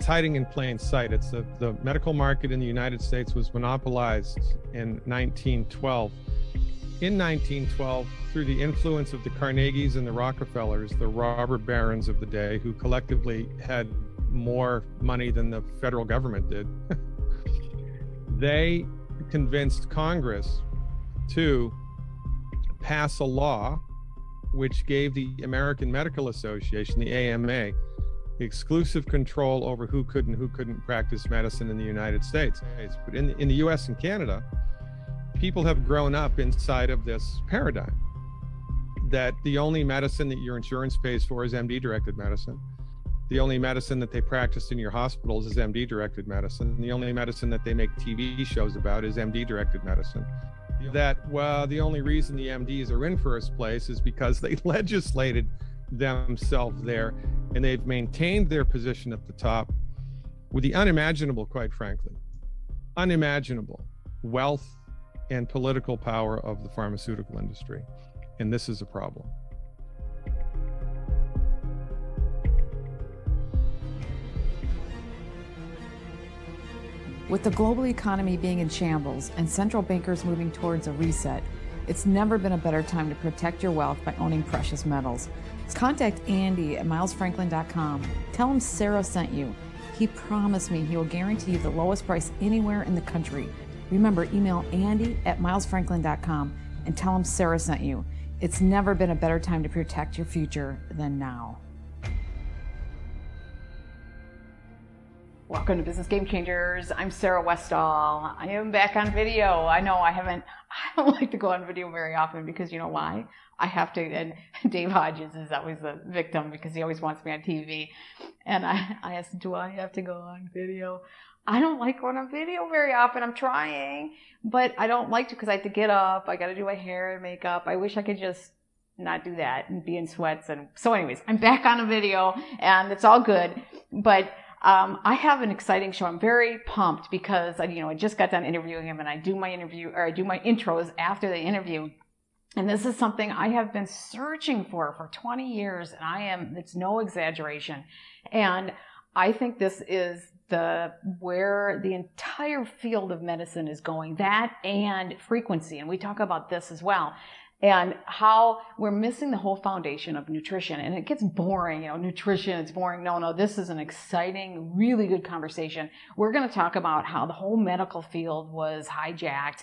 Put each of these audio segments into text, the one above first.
it's hiding in plain sight. It's the, the medical market in the United States was monopolized in 1912. In 1912, through the influence of the Carnegies and the Rockefellers, the robber barons of the day, who collectively had more money than the federal government did, they convinced Congress to pass a law which gave the American Medical Association, the AMA, exclusive control over who could and who couldn't practice medicine in the United States. But in, in the US and Canada, people have grown up inside of this paradigm that the only medicine that your insurance pays for is MD directed medicine. The only medicine that they practice in your hospitals is MD directed medicine. The only medicine that they make TV shows about is MD directed medicine. That, well, the only reason the MDs are in first place is because they legislated themselves there and they've maintained their position at the top with the unimaginable, quite frankly, unimaginable wealth and political power of the pharmaceutical industry. And this is a problem. With the global economy being in shambles and central bankers moving towards a reset, it's never been a better time to protect your wealth by owning precious metals. Contact Andy at milesfranklin.com. Tell him Sarah sent you. He promised me he will guarantee you the lowest price anywhere in the country. Remember, email Andy at milesfranklin.com and tell him Sarah sent you. It's never been a better time to protect your future than now. Welcome to Business Game Changers. I'm Sarah Westall. I am back on video. I know I haven't, I don't like to go on video very often because you know why? I have to, and Dave Hodges is always the victim because he always wants me on TV. And I, I asked, do I have to go on video? I don't like going on video very often. I'm trying, but I don't like to because I have to get up. I got to do my hair and makeup. I wish I could just not do that and be in sweats. And so anyways, I'm back on a video and it's all good. But um, I have an exciting show. I'm very pumped because you know I just got done interviewing him, and I do my interview or I do my intros after the interview. And this is something I have been searching for for 20 years, and I am, it's no exaggeration. And I think this is the where the entire field of medicine is going that and frequency and we talk about this as well and how we're missing the whole foundation of nutrition. And it gets boring you know nutrition it's boring. No no this is an exciting really good conversation. We're going to talk about how the whole medical field was hijacked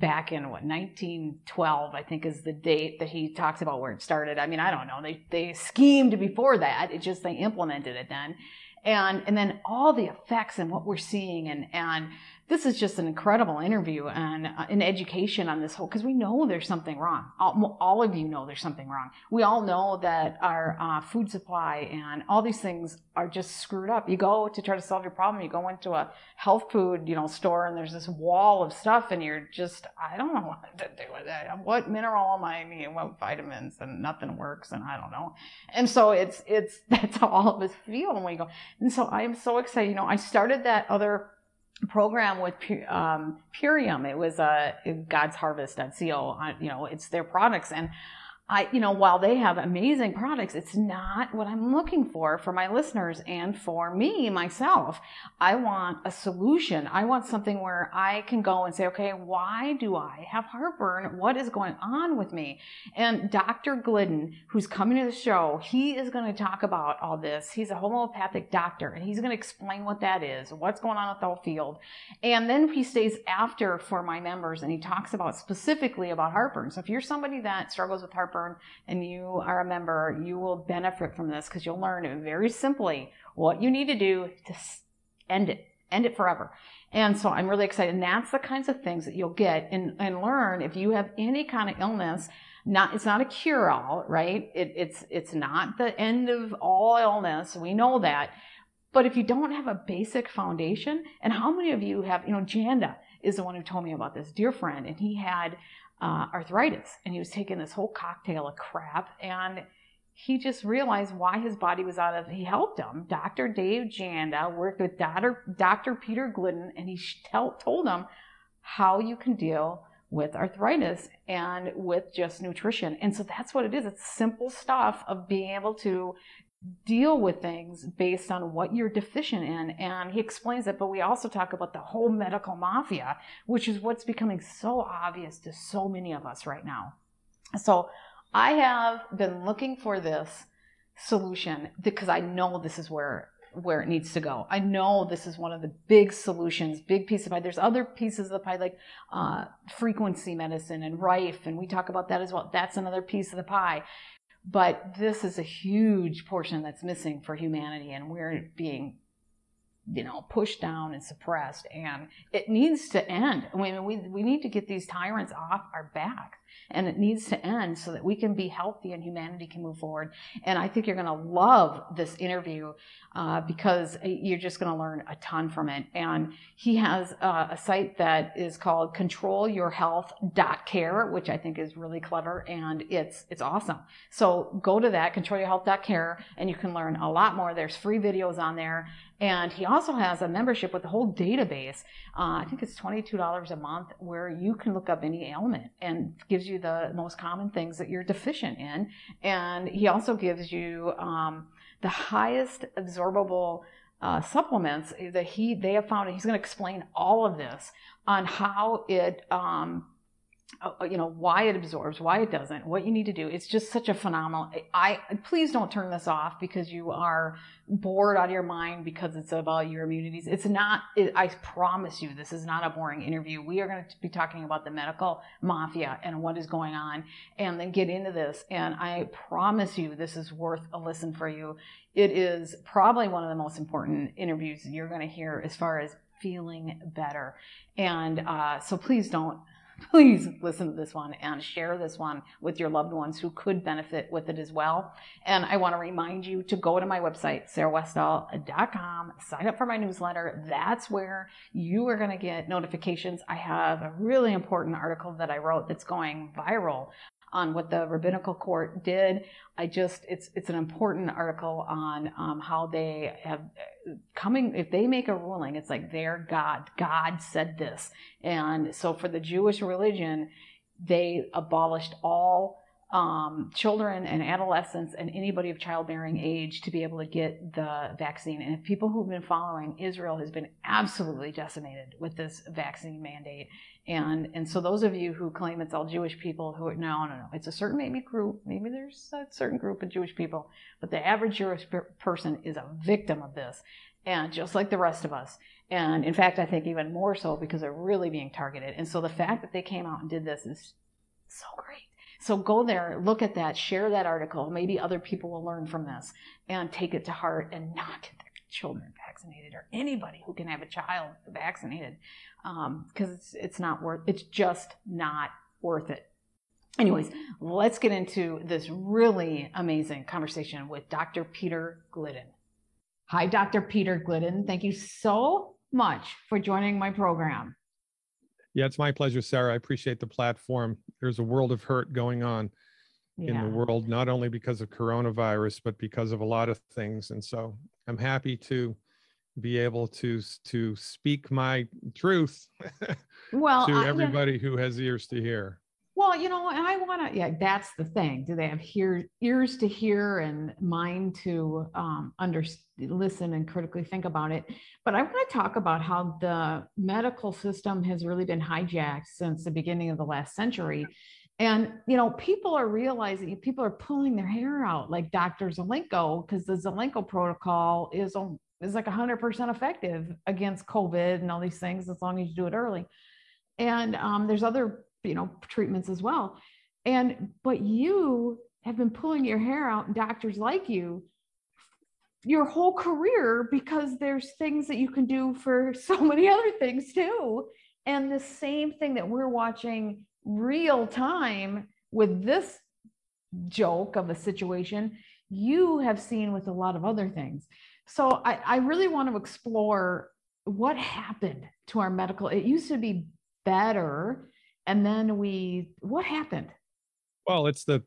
back in what 1912 i think is the date that he talks about where it started. I mean i don't know. They they schemed before that. It just they implemented it then. And and then all the effects and what we're seeing and and this is just an incredible interview and uh, an education on this whole because we know there's something wrong. All, all, of you know there's something wrong. We all know that our uh, food supply and all these things are just screwed up. You go to try to solve your problem you go into a health food you know store and there's this wall of stuff and you're just i don't know what to do with it. What mineral am i needing what vitamins? And nothing works and i don't know. And so it's it's that's how all of us feel when we go. And so i am so excited. You know i started that other program with um, Purium. It was uh, God's Harvest.co. You know, it's their products, and I, you know, while they have amazing products, it's not what I'm looking for for my listeners and for me, myself. I want a solution. I want something where I can go and say, okay, why do I have heartburn? What is going on with me? And Dr. Glidden, who's coming to the show, he is going to talk about all this. He's a homeopathic doctor and he's going to explain what that is, what's going on with the whole field. And then he stays after for my members and he talks about specifically about heartburn. So if you're somebody that struggles with heartburn, heartburn and you are a member, you will benefit from this because you'll learn very simply what you need to do to end it, end it forever. And so I'm really excited. And that's the kinds of things that you'll get and, and learn if you have any kind of illness. Not, it's not a cure all, right? It, it's, it's not the end of all illness. We know that. But if you don't have a basic foundation, and how many of you have, you know, Janda is the one who told me about this, dear friend, and he had uh, arthritis. And he was taking this whole cocktail of crap. And he just realized why his body was out of he helped him. Dr dave janda worked with dr, dr peter glidden and he tell, told him how you can deal with arthritis and with just nutrition. And so that's what it is. It's simple stuff of being able to deal with things based on what you're deficient in. And he explains it, but we also talk about the whole medical mafia, which is what's becoming so obvious to so many of us right now. So I have been looking for this solution because I know this is where where it needs to go. I know this is one of the big solutions, big piece of pie. There's other pieces of the pie like uh, frequency medicine and Rife, and we talk about that as well. That's another piece of the pie. But this is a huge portion that's missing for humanity, and we're being, you know, pushed down and suppressed, and it needs to end. I mean, we we need to get these tyrants off our back and it needs to end so that we can be healthy and humanity can move forward. And I think you're going to love this interview uh, because you're just going to learn a ton from it. And he has uh, a site that is called controlyourhealth.care, which I think is really clever and it's it's awesome. So go to that controlyourhealth.care and you can learn a lot more. There's free videos on there. And he also has a membership with the whole database. Uh, I think it's $22 a month where you can look up any ailment and gives you the most common things that you're deficient in. And he also gives you um, the highest absorbable uh, supplements that he they have found. And he's going to explain all of this on how it um, you know why it absorbs why it doesn't what you need to do. It's just such a phenomenal i please don't turn this off because you are bored out of your mind because it's about your immunities. It's not it, i promise you this is not a boring interview. We are going to be talking about the medical mafia and what is going on and then get into this. And i promise you this is worth a listen for you. It is probably one of the most important interviews you're going to hear as far as feeling better. And uh, so please don't please listen to this one and share this one with your loved ones who could benefit with it as well. And I want to remind you to go to my website, sarahwestall.com, sign up for my newsletter. That's where you are going to get notifications. I have a really important article that I wrote that's going viral on what the rabbinical court did. I just it's it's an important article on um, how they have coming if they make a ruling, it's like their God. God said this, and so for the Jewish religion, they abolished all um, children and adolescents and anybody of childbearing age to be able to get the vaccine. And if people who've been following, Israel has been absolutely decimated with this vaccine mandate. And and so those of you who claim it's all Jewish people who no no no. It's a certain maybe group maybe there's a certain group of Jewish people but the average Jewish person is a victim of this and just like the rest of us. And in fact I think even more so because they're really being targeted. And so the fact that they came out and did this is so great. So go there, look at that, share that article. Maybe other people will learn from this and take it to heart and not get their children vaccinated or anybody who can have a child vaccinated because um, it's it's not worth it's just not worth it. Anyways, let's get into this really amazing conversation with Dr. Peter Glidden. Hi, Dr. Peter Glidden. Thank you so much for joining my program. Yeah, it's my pleasure, Sarah. I appreciate the platform. There's a world of hurt going on yeah. in the world, not only because of coronavirus, but because of a lot of things. And so I'm happy to be able to to speak my truth well to everybody yeah. who has ears to hear. Well you know and i want to yeah that's the thing. Do they have hear, ears to hear and mind to um, under listen and critically think about it? But i want to talk about how the medical system has really been hijacked since the beginning of the last century. And you know people are realizing people are pulling their hair out like dr zelenko because the zelenko protocol is is like 100% effective against COVID and all these things as long as you do it early. And um, there's other, you know, treatments as well. And, but you have been pulling your hair out and doctors like you your whole career because there's things that you can do for so many other things too. And the same thing that we're watching real time with this joke of a situation, you have seen with a lot of other things. So I, I really want to explore what happened to our medical. It used to be better, and then we what happened? Well, it's the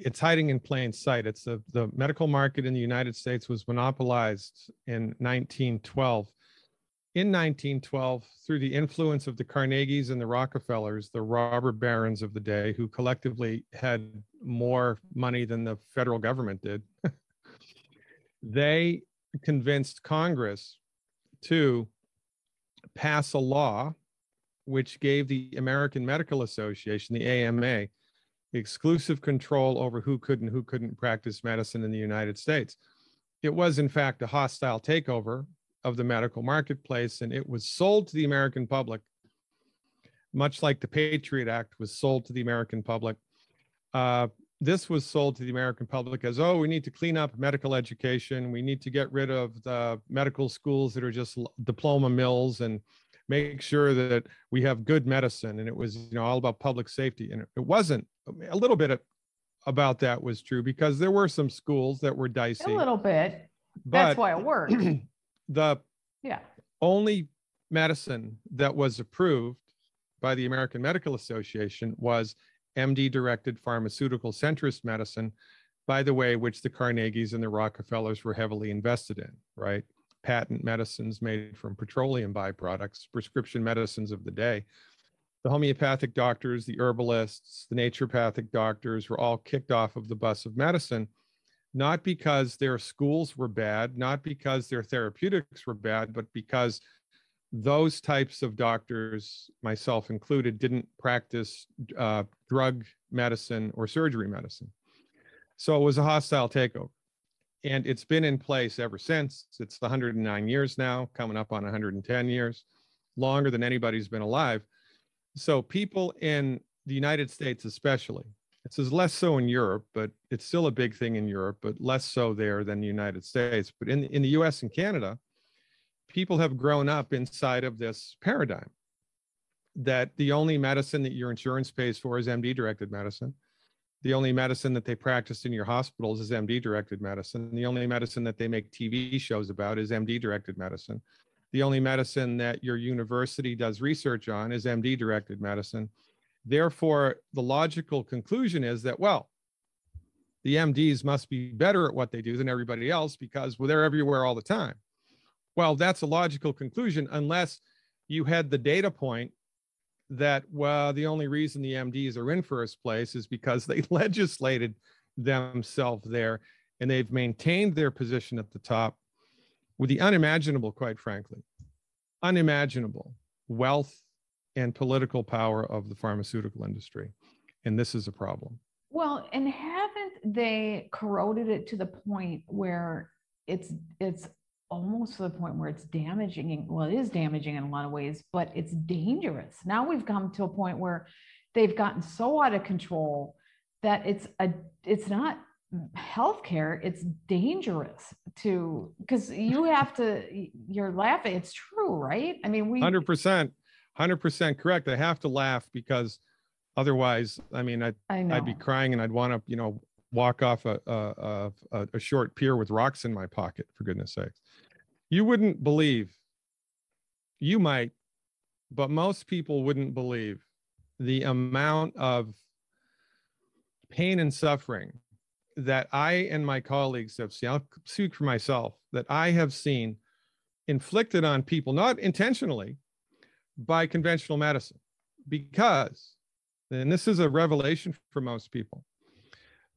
it's hiding in plain sight. It's the the medical market in the United States was monopolized in 1912. In 1912, through the influence of the Carnegies and the Rockefellers, the robber barons of the day, who collectively had more money than the federal government did, they convinced Congress to pass a law which gave the American Medical Association, the AMA, exclusive control over who could and who couldn't practice medicine in the United States. It was, in fact, a hostile takeover of the medical marketplace, and it was sold to the American public, much like the Patriot Act was sold to the American public. Uh, this was sold to the American public as, oh, we need to clean up medical education. We need to get rid of the medical schools that are just diploma mills and make sure that we have good medicine. And it was, you know, all about public safety. And it wasn't a little bit about that was true because there were some schools that were dicey. A little bit. But That's why it worked. the yeah only medicine that was approved by the American Medical Association was MD directed pharmaceutical centrist medicine, by the way, which the Carnegies and the Rockefellers were heavily invested in, right? Patent medicines made from petroleum byproducts, prescription medicines of the day. The homeopathic doctors, the herbalists, the naturopathic doctors were all kicked off of the bus of medicine, not because their schools were bad, not because their therapeutics were bad, but because those types of doctors, myself included, didn't practice uh, drug medicine or surgery medicine. So it was a hostile takeover. And it's been in place ever since. It's 109 years now, coming up on 110 years, longer than anybody's been alive. So people in the United States, especially, it's less so in Europe, but it's still a big thing in Europe, but less so there than the United States. But in, in the US and Canada, people have grown up inside of this paradigm that the only medicine that your insurance pays for is MD directed medicine. The only medicine that they practice in your hospitals is MD directed medicine. The only medicine that they make TV shows about is MD directed medicine. The only medicine that your university does research on is MD directed medicine. Therefore, the logical conclusion is that, well, the MDs must be better at what they do than everybody else because well, they're everywhere all the time. Well, that's a logical conclusion unless you had the data point that, well, the only reason the MDs are in first place is because they legislated themselves there and they've maintained their position at the top with the unimaginable, quite frankly, unimaginable wealth and political power of the pharmaceutical industry. And this is a problem. Well, and haven't they corroded it to the point where it's it's almost to the point where it's damaging. Well, it is damaging in a lot of ways, but it's dangerous. Now we've come to a point where they've gotten so out of control that it's a it's not healthcare it's dangerous to because you have to you're laughing it's true right i mean we 100% 100% correct i have to laugh because otherwise i mean i'd, I I'd be crying and i'd want to you know walk off a, a, a, a short pier with rocks in my pocket for goodness sakes you wouldn't believe, you might, but most people wouldn't believe the amount of pain and suffering that I and my colleagues have seen. I'll speak for myself that I have seen inflicted on people, not intentionally, by conventional medicine. Because, and this is a revelation for most people,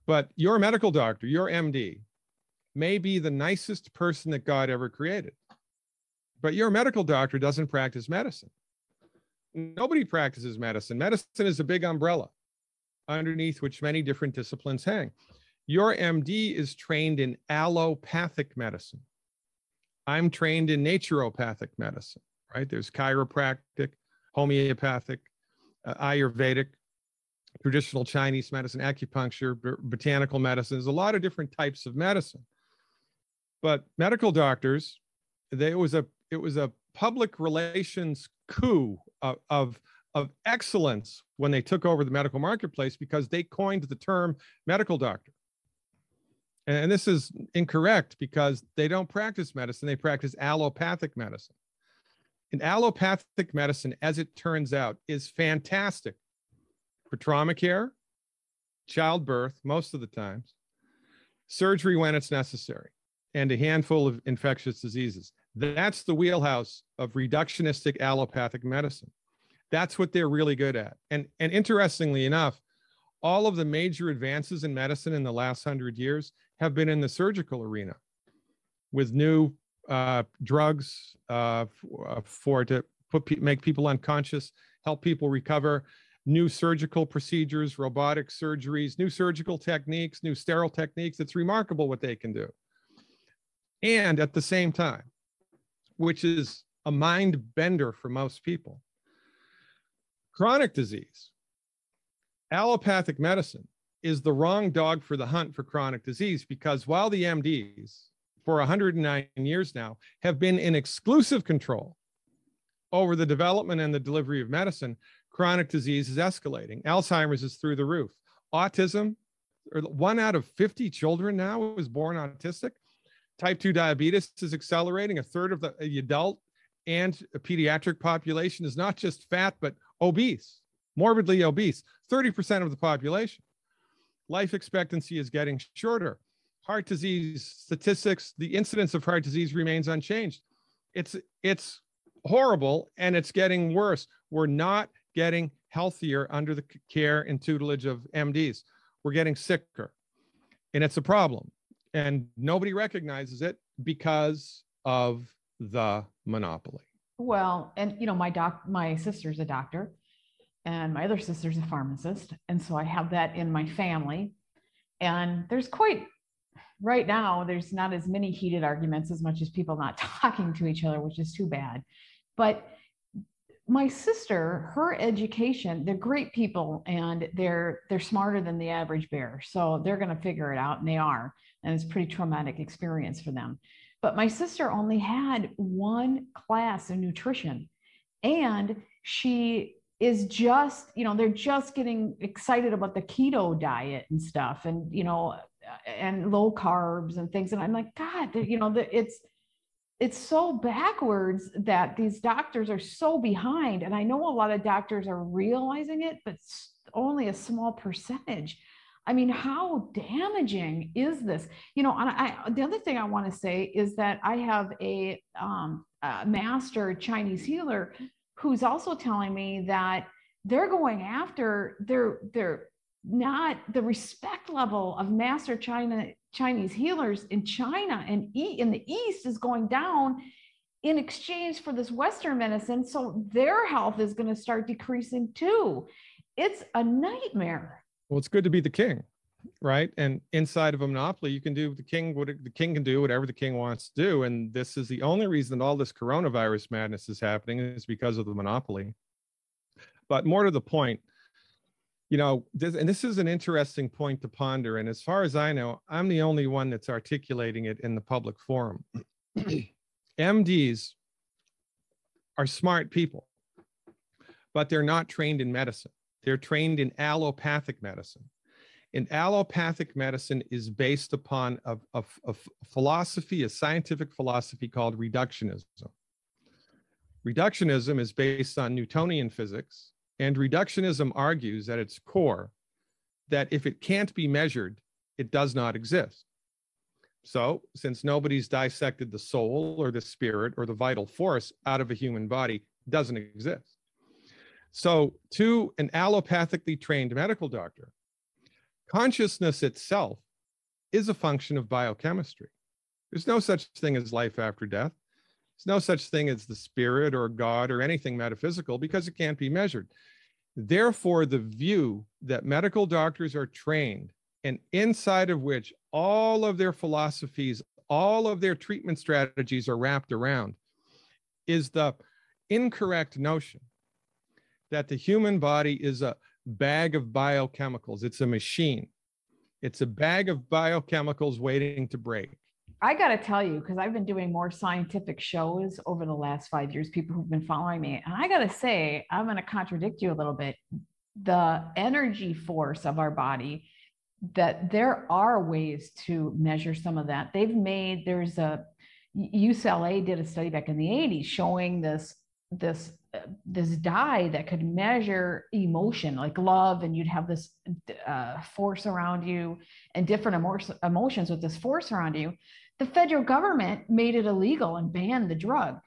but your medical doctor, your MD, may be the nicest person that God ever created. But your medical doctor doesn't practice medicine. Nobody practices medicine. Medicine is a big umbrella underneath which many different disciplines hang. Your MD is trained in allopathic medicine. I'm trained in naturopathic medicine, right? There's chiropractic, homeopathic, uh, Ayurvedic, traditional Chinese medicine, acupuncture, botanical medicine. There's a lot of different types of medicine. But medical doctors, they, it was a it was a public relations coup of, of of excellence when they took over the medical marketplace because they coined the term medical doctor. And this is incorrect because they don't practice medicine, they practice allopathic medicine. And allopathic medicine, as it turns out, is fantastic for trauma care, childbirth, most of the times, surgery when it's necessary and a handful of infectious diseases. That's the wheelhouse of reductionistic allopathic medicine. That's what they're really good at. And, and interestingly enough, all of the major advances in medicine in the last hundred years have been in the surgical arena. with new uh, drugs uh, uh, for to put make people unconscious, help people recover, new surgical procedures, robotic surgeries, new surgical techniques, new sterile techniques. It's remarkable what they can do. And at the same time, which is a mind bender for most people, chronic disease, allopathic medicine is the wrong dog for the hunt for chronic disease because while the MDs for 109 years now have been in exclusive control over the development and the delivery of medicine, chronic disease is escalating. Alzheimer's is through the roof. Autism, or one out of 50 children now is born autistic. Type 2 diabetes is accelerating. A third of the adult and pediatric population is not just fat, but obese, morbidly obese, 30% of the population. Life expectancy is getting shorter. Heart disease statistics, the incidence of heart disease remains unchanged. It's, it's horrible and it's getting worse. We're not getting healthier under the care and tutelage of MDs. We're getting sicker. And it's a problem. And nobody recognizes it because of the monopoly. Well, and you know, my doc, my sister's a doctor, and my other sister's a pharmacist, and so I have that in my family. And there's quite right now, there's not as many heated arguments as much as people not talking to each other, which is too bad. But my sister, her education, they're great people and they're they're smarter than the average bear. So they're going to figure it out and they are. And it's pretty traumatic experience for them. But my sister only had one class of nutrition and she is just, you know, they're just getting excited about the keto diet and stuff and, you know, and low carbs and things. And I'm like, God, you know, it's, it's so backwards that these doctors are so behind. And I know a lot of doctors are realizing it, but only a small percentage. I mean, how damaging is this? You know, and I, the other thing I want to say is that I have a, um, a master Chinese healer who's also telling me that they're going after they're they're not the respect level of master China Chinese healers in China and e, in the East is going down in exchange for this Western medicine. So their health is going to start decreasing too. It's a nightmare. Well, it's good to be the king, right? And inside of a monopoly, you can do the king what the king can do whatever the king wants to do. And this is the only reason that all this coronavirus madness is happening is because of the monopoly. But more to the point, you know, this, and this is an interesting point to ponder. And as far as I know, I'm the only one that's articulating it in the public forum. MDs are smart people, but they're not trained in medicine. They're trained in allopathic medicine. And allopathic medicine is based upon a, a, a philosophy, a scientific philosophy called reductionism. Reductionism is based on Newtonian physics, and reductionism argues at its core that if it can't be measured, it does not exist. So, since nobody's dissected the soul or the spirit or the vital force out of a human body, doesn't exist. So, to an allopathically trained medical doctor, consciousness itself is a function of biochemistry. There's no such thing as life after death. There's no such thing as the spirit or God or anything metaphysical because it can't be measured. Therefore, the view that medical doctors are trained and inside of which all of their philosophies, all of their treatment strategies are wrapped around is the incorrect notion that the human body is a bag of biochemicals. It's a machine. It's a bag of biochemicals waiting to break. I got to tell you, because I've been doing more scientific shows over the last five years, people who've been following me. And I got to say, I'm going to contradict you a little bit. The energy force of our body, that there are ways to measure some of that. They've made, there's a, UCLA did a study back in the 80s showing this this uh, this dye that could measure emotion like love and you'd have this uh, force around you and different emo- emotions with this force around you the federal government made it illegal and banned the drug.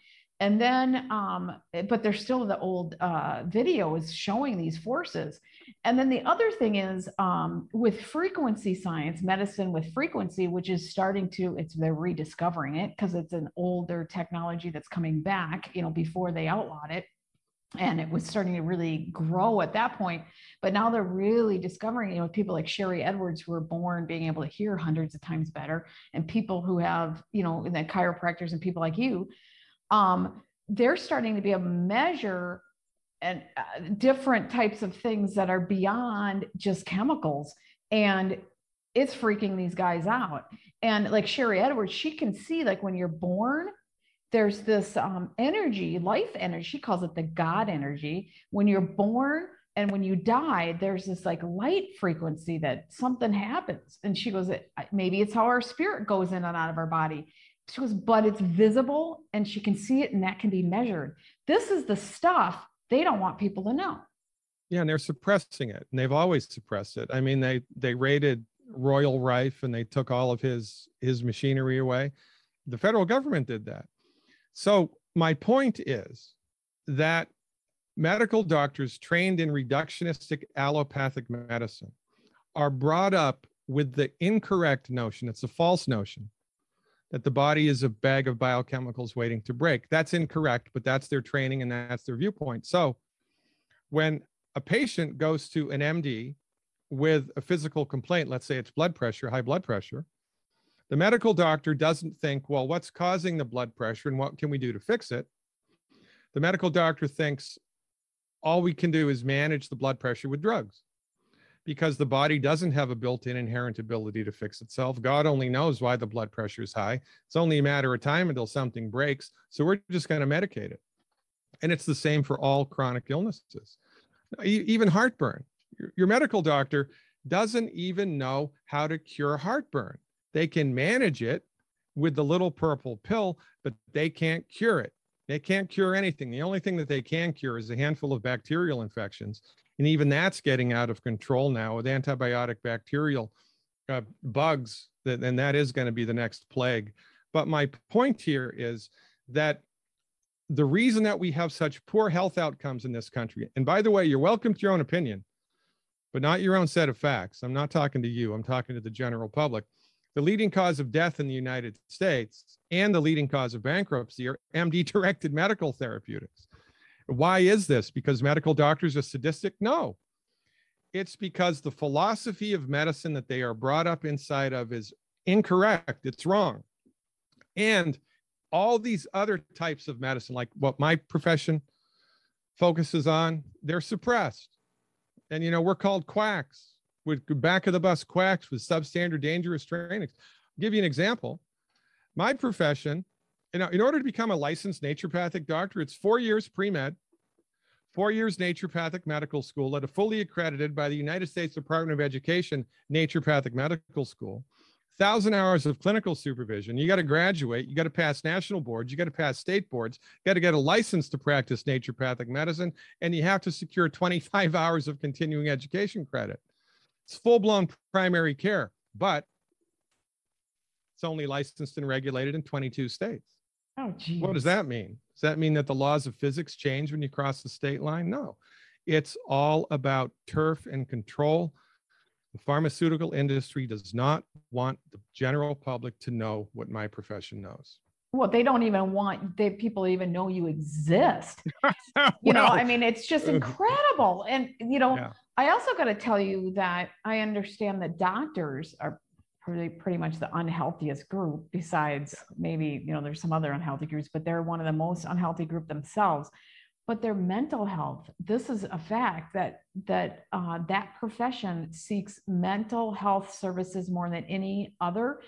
And then, um, but there's still the old uh, video is showing these forces. And then the other thing is um, with frequency science, medicine with frequency, which is starting to, it's they're rediscovering it because it's an older technology that's coming back, you know, before they outlawed it. And it was starting to really grow at that point. But now they're really discovering you know people like sharry edwards who were born being able to hear hundreds of times better. And people who have you know and then chiropractors and people like you um, they're starting to be to measure and uh, different types of things that are beyond just chemicals and it's freaking these guys out and like sharry edwards she can see like when you're born there's this um, energy, life energy. She calls it the God energy. When you're born and when you die, there's this like light frequency that something happens. And she goes, maybe it's how our spirit goes in and out of our body. She goes, but it's visible and she can see it and that can be measured. This is the stuff they don't want people to know. Yeah, and they're suppressing it. And they've always suppressed it. I mean, they they raided Royal Rife and they took all of his his machinery away. The federal government did that. So my point is that medical doctors trained in reductionistic allopathic medicine are brought up with the incorrect notion, it's a false notion, that the body is a bag of biochemicals waiting to break. That's incorrect, but that's their training and that's their viewpoint. So when a patient goes to an MD with a physical complaint, let's say it's blood pressure, high blood pressure, the medical doctor doesn't think, well, what's causing the blood pressure and what can we do to fix it? The medical doctor thinks all we can do is manage the blood pressure with drugs because the body doesn't have a built-in inherent ability to fix itself. God only knows why the blood pressure is high. It's only a matter of time until something breaks. So we're just going to medicate it. And it's the same for all chronic illnesses. Even heartburn. Your, medical doctor doesn't even know how to cure heartburn. They can manage it with the little purple pill, but they can't cure it. They can't cure anything. The only thing that they can cure is a handful of bacterial infections. And even that's getting out of control now with antibiotic bacterial uh, bugs, that, and that is going to be the next plague. But my point here is that the reason that we have such poor health outcomes in this country, and by the way, you're welcome to your own opinion, but not your own set of facts. I'm not talking to you, I'm talking to the general public the leading cause of death in the United States and the leading cause of bankruptcy are MD directed medical therapeutics. Why is this? Because medical doctors are sadistic? No. It's because the philosophy of medicine that they are brought up inside of is incorrect. It's wrong. And all these other types of medicine, like what my profession focuses on, they're suppressed. And, you know, we're called quacks with back of the bus quacks with substandard dangerous trainings. I'll give you an example. My profession, know, in order to become a licensed naturopathic doctor, it's four years pre-med, four years naturopathic medical school at a fully accredited by the United States Department of Education naturopathic medical school, thousand hours of clinical supervision. You got to graduate. You got to pass national boards. You got to pass state boards. You got to get a license to practice naturopathic medicine, and you have to secure 25 hours of continuing education credit. It's full blown primary care, but it's only licensed and regulated in 22 states. Oh, geez. What does that mean? Does that mean that the laws of physics change when you cross the state line? No. It's all about turf and control. The pharmaceutical industry does not want the general public to know what my profession knows. Well, they don't even want they people even know you exist. well, you know, I mean, it's just incredible. And you know, yeah. I also got to tell you that I understand that doctors are pretty pretty much the unhealthiest group besides maybe you know there's some other unhealthy groups but they're one of the most unhealthy group themselves. But their mental health this is a fact that that uh, that profession seeks mental health services more than any other.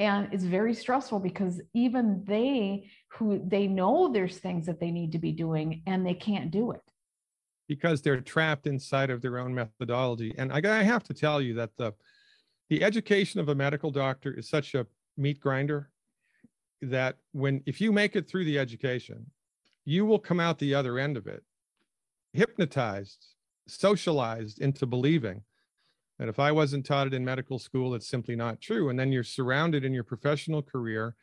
And it's very stressful because even they who they know there's things that they need to be doing and they can't do it. Because they're trapped inside of their own methodology. And I, I have to tell you that the the education of a medical doctor is such a meat grinder that when if you make it through the education, you will come out the other end of it hypnotized, socialized into believing that if I wasn't taught it in medical school, it's simply not true. And then you're surrounded in your professional career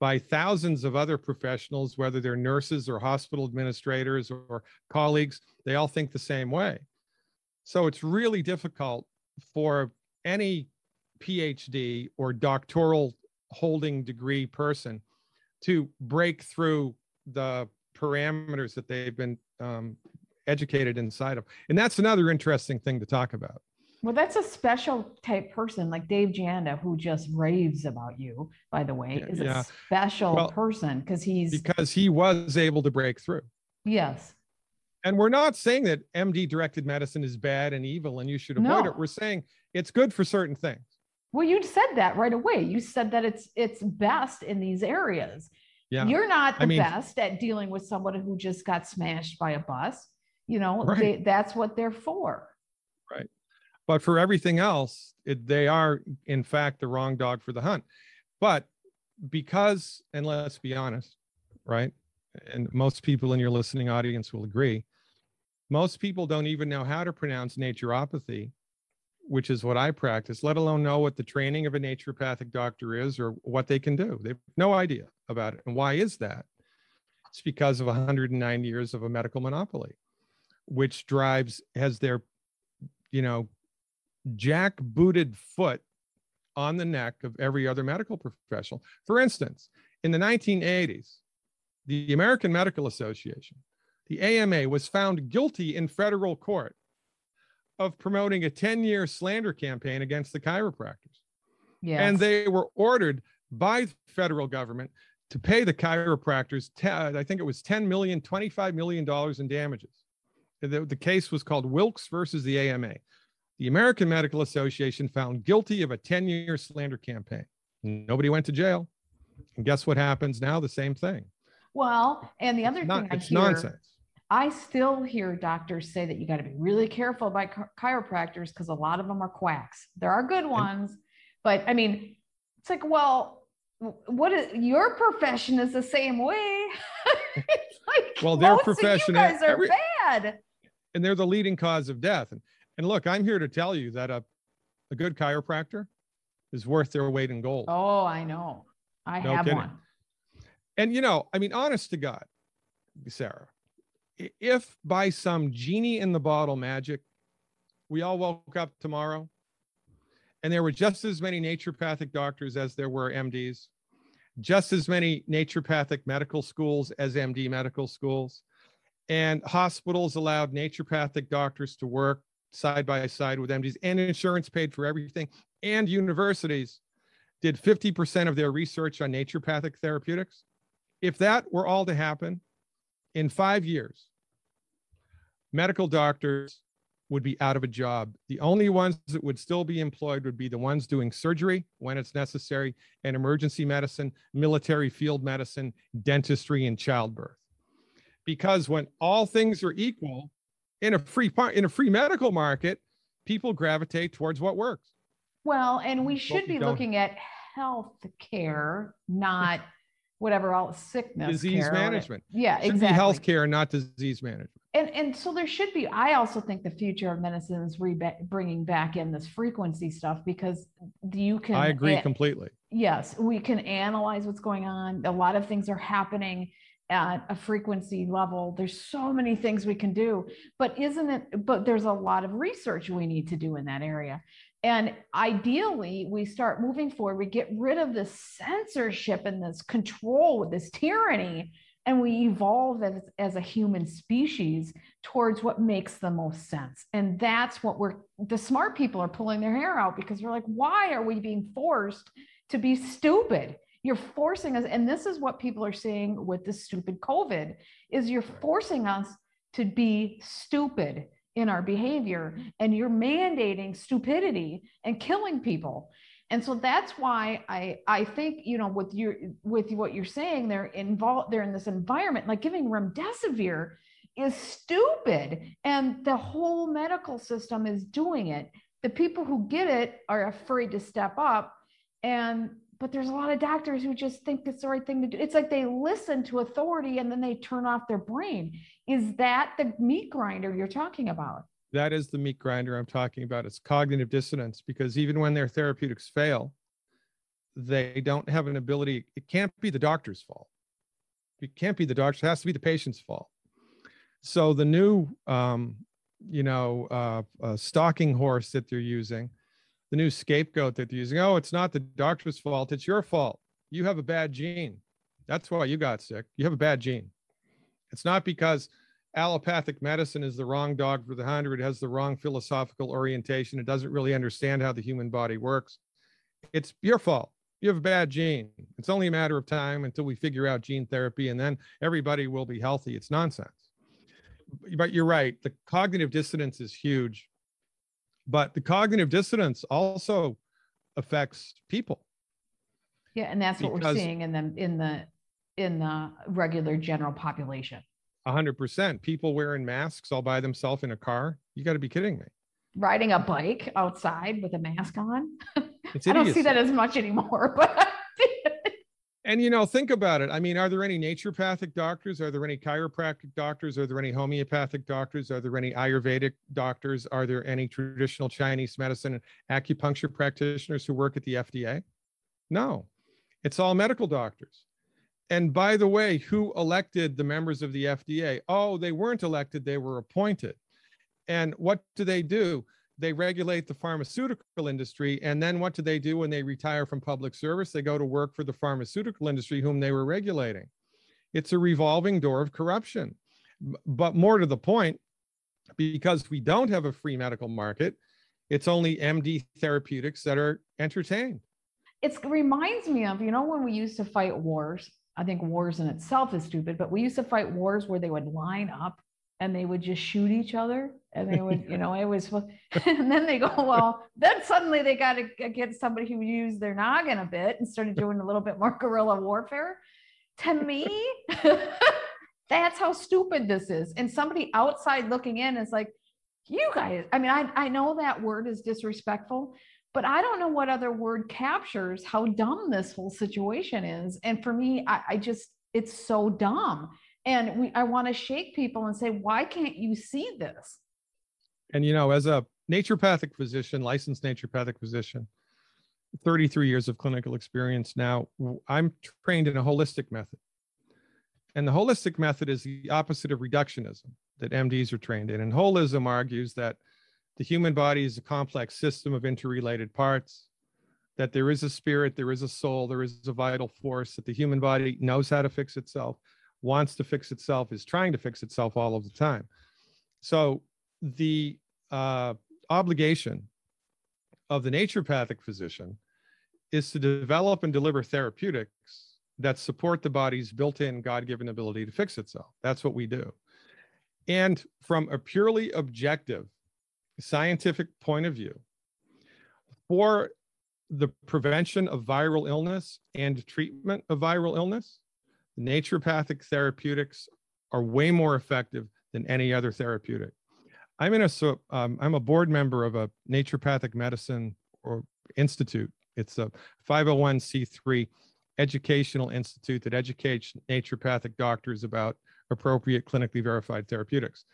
by thousands of other professionals, whether they're nurses or hospital administrators or colleagues. They all think the same way. So it's really difficult for any PhD or doctoral holding degree person to break through the parameters that they've been um, educated inside of. And that's another interesting thing to talk about. Well, that's a special type person like Dave Janda, who just raves about you, by the way, is Yeah. a special Well, person because he's, Because he was able to break through. yes. And we're not saying that MD directed medicine is bad and evil and you should avoid No. it. We're saying it's good for certain things. Well, you said that right away. You said that it's it's best in these areas. Yeah. You're not the I mean- best at dealing with someone who just got smashed by a bus. You know, Right. they, that's what they're for. Right. But for everything else, it, they are in fact the wrong dog for the hunt. But because, and let's be honest, right? And most people in your listening audience will agree. Most people don't even know how to pronounce naturopathy, which is what I practice, let alone know what the training of a naturopathic doctor is or what they can do. They have no idea about it. And why is that? It's because of 109 years of a medical monopoly, which drives, has their, you know, jack booted foot on the neck of every other medical professional. For instance, in the 1980s, the American Medical Association, the AMA, was found guilty in federal court of promoting a 10 year slander campaign against the chiropractors. Yeah. And they were ordered by the federal government to pay the chiropractors, te- uh, I think it was 10 million, 25 million dollars in damages. The, the case was called Wilkes versus the AMA. The American Medical Association found guilty of a 10 year slander campaign. Nobody went to jail. And guess what happens now? The same thing. well, and the other It's, not, thing I it's hear, nonsense. I still hear doctors say that you got to be really careful about chi- chiropractors because a lot of them are quacks. There are good ones, but I mean, it's like, well, what is your profession is the same way. it's like, Well, their profession, you guys are every- bad. And they're the leading cause of death. And, and look, I'm here to tell you that a, a good chiropractor is worth their weight in gold. Oh, I know. I No have kidding. one. And you know, I mean, honest to God, Sarah, if by some genie in the bottle magic, we all woke up tomorrow and there were just as many naturopathic doctors as there were MDs, just as many naturopathic medical schools as MD medical schools, and hospitals allowed naturopathic doctors to work side by side with MDs, and insurance paid for everything, and universities did 50% of their research on naturopathic therapeutics. If that were all to happen in five years, medical doctors would be out of a job. The only ones that would still be employed would be the ones doing surgery when it's necessary, and emergency medicine, military field medicine, dentistry, and childbirth. Because when all things are equal in a free par- in a free medical market, people gravitate towards what works. Well, and we should be looking at health care, not whatever else sickness Disease care management. Yeah, Should exactly. be healthcare, not disease management. And and so there should be. I also think the future of medicine is re- bringing back in this frequency stuff because you can. I agree a- completely. yes, we can analyze what's going on. A lot of things are happening at a frequency level. There's so many things we can do, but isn't it? But there's a lot of research we need to do in that area. And ideally, we start moving forward. We get rid of this censorship and this control, with this tyranny, and we evolve as, as a human species towards what makes the most sense. And that's what we're, the smart people are pulling their hair out because we're like, why are we being forced to be stupid? You're forcing us, and this is what people are saying with the stupid COVID, is you're forcing us to be stupid in our behavior and you're mandating stupidity and killing people and so that's why i i think you know with your with what you're saying they're involved they're in this environment like giving remdesivir is stupid. And the whole medical system is doing it. The people who get it are afraid to step up. And but there's a lot of doctors who just think it's the right thing to do. It's like they listen to authority and then they turn off their brain. Is that the meat grinder you're talking about That is the meat grinder I'm talking about. It's cognitive dissonance because even when their therapeutics fail, they don't have an ability. It can't be the doctor's fault. It can't be the doctor. It has to be the patient's fault. So the new, um, you know, uh, uh, stalking horse that they're using, the new scapegoat that they're using. Oh, it's not the doctor's fault. It's your fault. You have a bad gene. That's why you got sick. You have a bad gene. It's not because allopathic medicine is the wrong dog for the hunter. It has the wrong philosophical orientation. It doesn't really understand how the human body works. It's your fault. You have a bad gene. It's only a matter of time until we figure out gene therapy, and then everybody will be healthy. It's nonsense. But you're right. The cognitive dissonance is huge. But the cognitive dissonance also affects people. Yeah, and that's what we're seeing in the, in the, in the regular general population. A hundred percent. People wearing masks all by themselves in a car. You got to be kidding me. Riding a bike outside with a mask on. It's I don't see that as much anymore, but And you know, think about it. I mean, are there any naturopathic doctors? Are there any chiropractic doctors? Are there any homeopathic doctors? Are there any Ayurvedic doctors? Are there any traditional Chinese medicine and acupuncture practitioners who work at the FDA? No, it's all medical doctors. And by the way, who elected the members of the FDA? Oh, they weren't elected, they were appointed. And what do they do? They regulate the pharmaceutical industry. And then what do they do when they retire from public service? They go to work for the pharmaceutical industry, whom they were regulating. It's a revolving door of corruption. But more to the point, because we don't have a free medical market, it's only MD therapeutics that are entertained. it reminds me of, you know, when we used to fight wars. I think wars in itself is stupid, but we used to fight wars where they would line up and they would just shoot each other. And they would, you know, it was, and then they go, well, then suddenly they got to get somebody who used their noggin a bit and started doing a little bit more guerrilla warfare. To me, that's how stupid this is. And somebody outside looking in is like, you guys, I mean, I, I know that word is disrespectful, but I don't know what other word captures how dumb this whole situation is. And for me, I, I just, it's so dumb. And we, I want to shake people and say, why can't you see this? And you know, as a naturopathic physician, licensed naturopathic physician, 33 years of clinical experience now, I'm trained in a holistic method. And the holistic method is the opposite of reductionism that MDs are trained in. And holism argues that the human body is a complex system of interrelated parts, that there is a spirit, there is a soul, there is a vital force, that the human body knows how to fix itself, wants to fix itself, is trying to fix itself all of the time. So the uh, obligation of the naturopathic physician is to develop and deliver therapeutics that support the body's built-in God-given ability to fix itself. That's what we do. And from a purely objective scientific point of view, for the prevention of viral illness and treatment of viral illness, naturopathic therapeutics are way more effective than any other therapeutic. I'm in a so um, I'm a board member of a naturopathic medicine or institute. It's a 501c3 educational institute that educates naturopathic doctors about appropriate clinically verified therapeutics.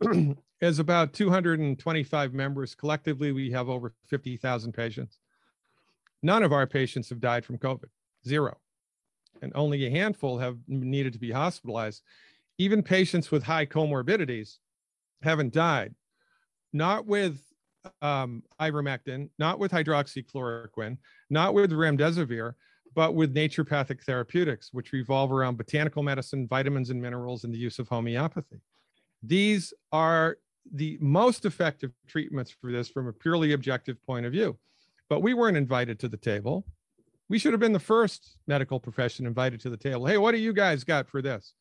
As about 225 members collectively, we have over 50,000 patients. None of our patients have died from COVID, zero. And only a handful have needed to be hospitalized. Even patients with high comorbidities haven't died, not with um, ivermectin, not with hydroxychloroquine, not with remdesivir, but with naturopathic therapeutics, which revolve around botanical medicine, vitamins and minerals, and the use of homeopathy. These are the most effective treatments for this from a purely objective point of view. But we weren't invited to the table. We should have been the first medical profession invited to the table. Hey, what do you guys got for this?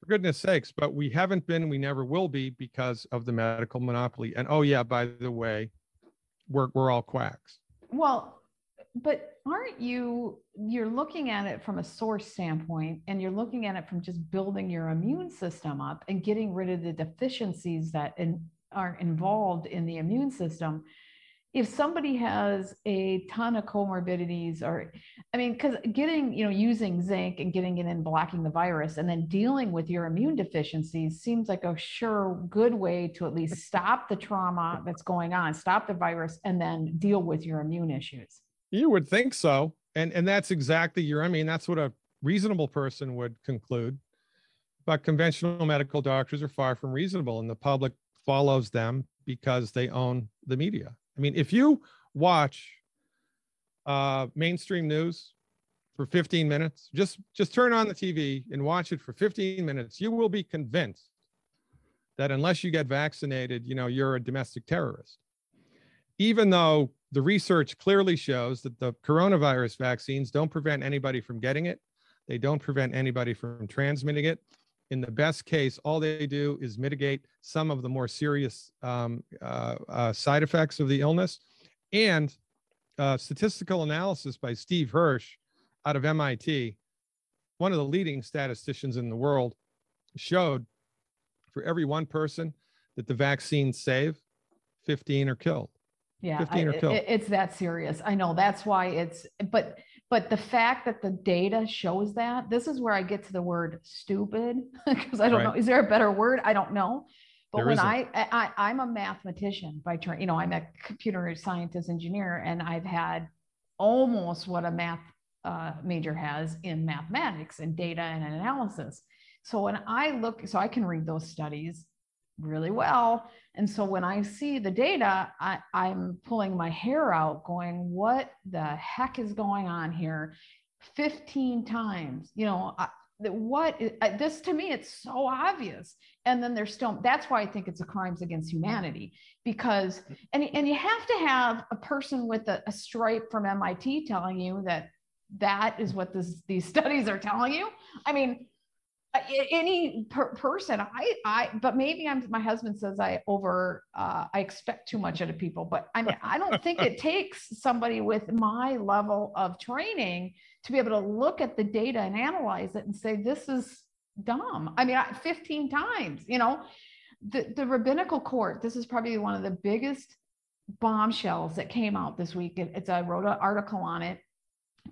For goodness sakes, but we haven't been, we never will be because of the medical monopoly. And oh, yeah, by the way, we're, we're all quacks. Well, but aren't you, you're looking at it from a source standpoint and you're looking at it from just building your immune system up and getting rid of the deficiencies that in, are involved in the immune system. If somebody has a ton of comorbidities or, I mean, because getting, you know, using zinc and getting it in blocking the virus and then dealing with your immune deficiencies seems like a sure good way to at least stop the trauma that's going on, stop the virus, and then deal with your immune issues. You would think so. And and that's exactly your I mean, that's what a reasonable person would conclude. But conventional medical doctors are far from reasonable and the public follows them because they own the media. I mean, if you watch uh, mainstream news for 15 minutes, just just turn on the TV and watch it for 15 minutes, you will be convinced that unless you get vaccinated, you know, you're a domestic terrorist. Even though the research clearly shows that the coronavirus vaccines don't prevent anybody from getting it, they don't prevent anybody from transmitting it. In the best case, all they do is mitigate some of the more serious um, uh, uh, side effects of the illness. And uh, statistical analysis by Steve Kirsch out of MIT, one of the leading statisticians in the world, showed for every one person that the vaccines save, 15 are killed. Yeah, 15 I- it- it's that serious. I know, that's why it's, but, but the fact that the data shows that, this is where I get to the word stupid, because I don't know, is there a better word? I don't know. But There when. I, I, I'm a mathematician by turn, you know, I'm a computer scientist engineer, and I've had almost what a math uh, major has in mathematics and data and analysis. So when I look, so I can read those studies really well. And so when I see the data, I, I'm pulling my hair out going, what the heck is going on here? 15 times, you know, I, I- this to me, it's so obvious. And then there's still, that's why I think it's a crimes against humanity because, and, and you have to have a person with a, a stripe from MIT telling you that that is what this, these studies are telling you. I mean, any per- person i i but maybe i'm my husband says i over uh, i expect too much out of people but i mean i don't think it takes somebody with my level of training to be able to look at the data and analyze it and say this is dumb. I mean I, 15 times you know? The the rabbinical court this is probably one of the biggest bombshells that came out this week It- it's i wrote an article on it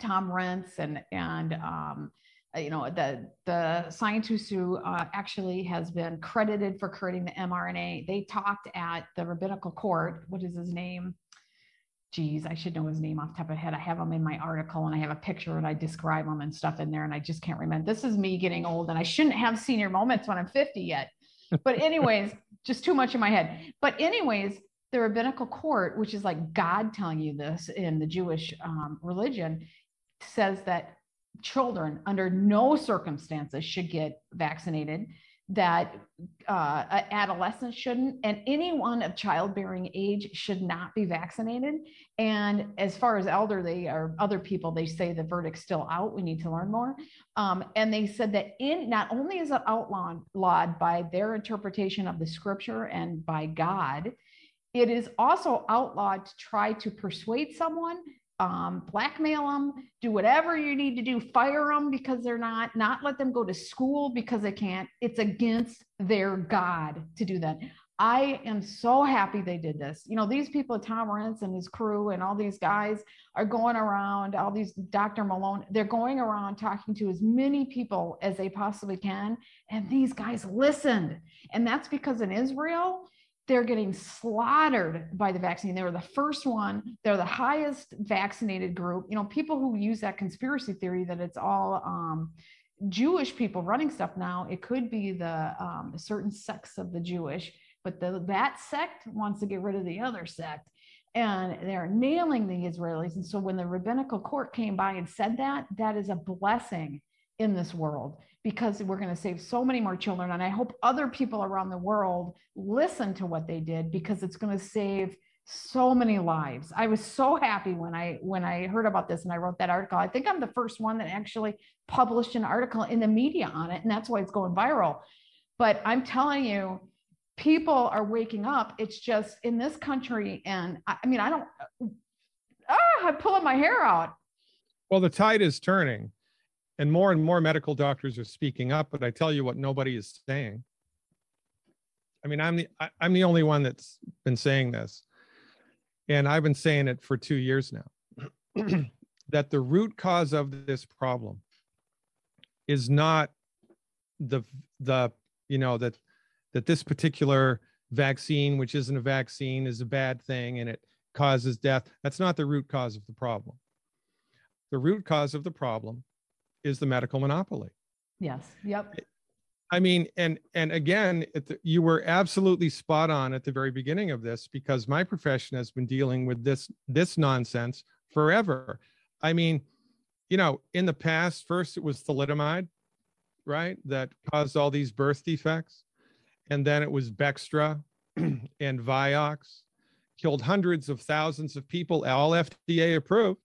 tom renz and and um you know the the scientist who uh, actually has been credited for creating the mRNA. They talked at the rabbinical court. What is his name? Geez, I should know his name off the top of my head. I have him in my article and I have a picture and I describe him and stuff in there and I just can't remember. This is me getting old and I shouldn't have senior moments when I'm 50 yet. But anyways, just too much in my head. But anyways, the rabbinical court, which is like God telling you this in the Jewish um, religion, says that children under no circumstances should get vaccinated that uh, adolescents shouldn't and anyone of childbearing age should not be vaccinated. And as far as elderly or other people they say the verdict's still out we need to learn more. Um, and they said that in not only is it outlawed by their interpretation of the scripture and by god it is also outlawed to try to persuade someone um, blackmail them, do whatever you need to do, fire them because they're not, not let them go to school because they can't. It's against their God to do that. I am so happy they did this. You know, these people, Tom Renz and his crew and all these guys are going around, all these Dr. Malone, they're going around talking to as many people as they possibly can. And these guys listened. And that's because in Israel, they're getting slaughtered by the vaccine. They were the first one. They're the highest vaccinated group. You know, people who use that conspiracy theory that it's all um, Jewish people running stuff now. It could be the um, certain sects of the Jewish, but the that sect wants to get rid of the other sect, and they're nailing the Israelis. And so when the rabbinical court came by and said that, that is a blessing in this world because we're going to save so many more children. And I hope other people around the world listen to what they did because it's going to save so many lives. I was so happy when I when I heard about this and I wrote that article. I think I'm the first one that actually published an article in the media on it, and that's why it's going viral. But I'm telling you, people are waking up. It's just in this country, and I, I mean, I don't. Ah, I'm pulling my hair out. Well, the tide is turning and more and more medical doctors are speaking up, but I tell you what nobody is saying. I mean, I'm the I, I'm the only one that's been saying this. And I've been saying it for 2 years now. that the root cause of this problem is not the the you know that that this particular vaccine which isn't a vaccine is a bad thing and it causes death that's not the root cause of the problem the root cause of the problem is the medical monopoly. Yes. Yep. I mean, and and again, the, you were absolutely spot on at the very beginning of this because my profession has been dealing with this this nonsense forever. I mean, you know, in the past, first it was thalidomide, right, that caused all these birth defects, and then it was Bextra and Vioxx, killed hundreds of thousands of people, all FDA approved.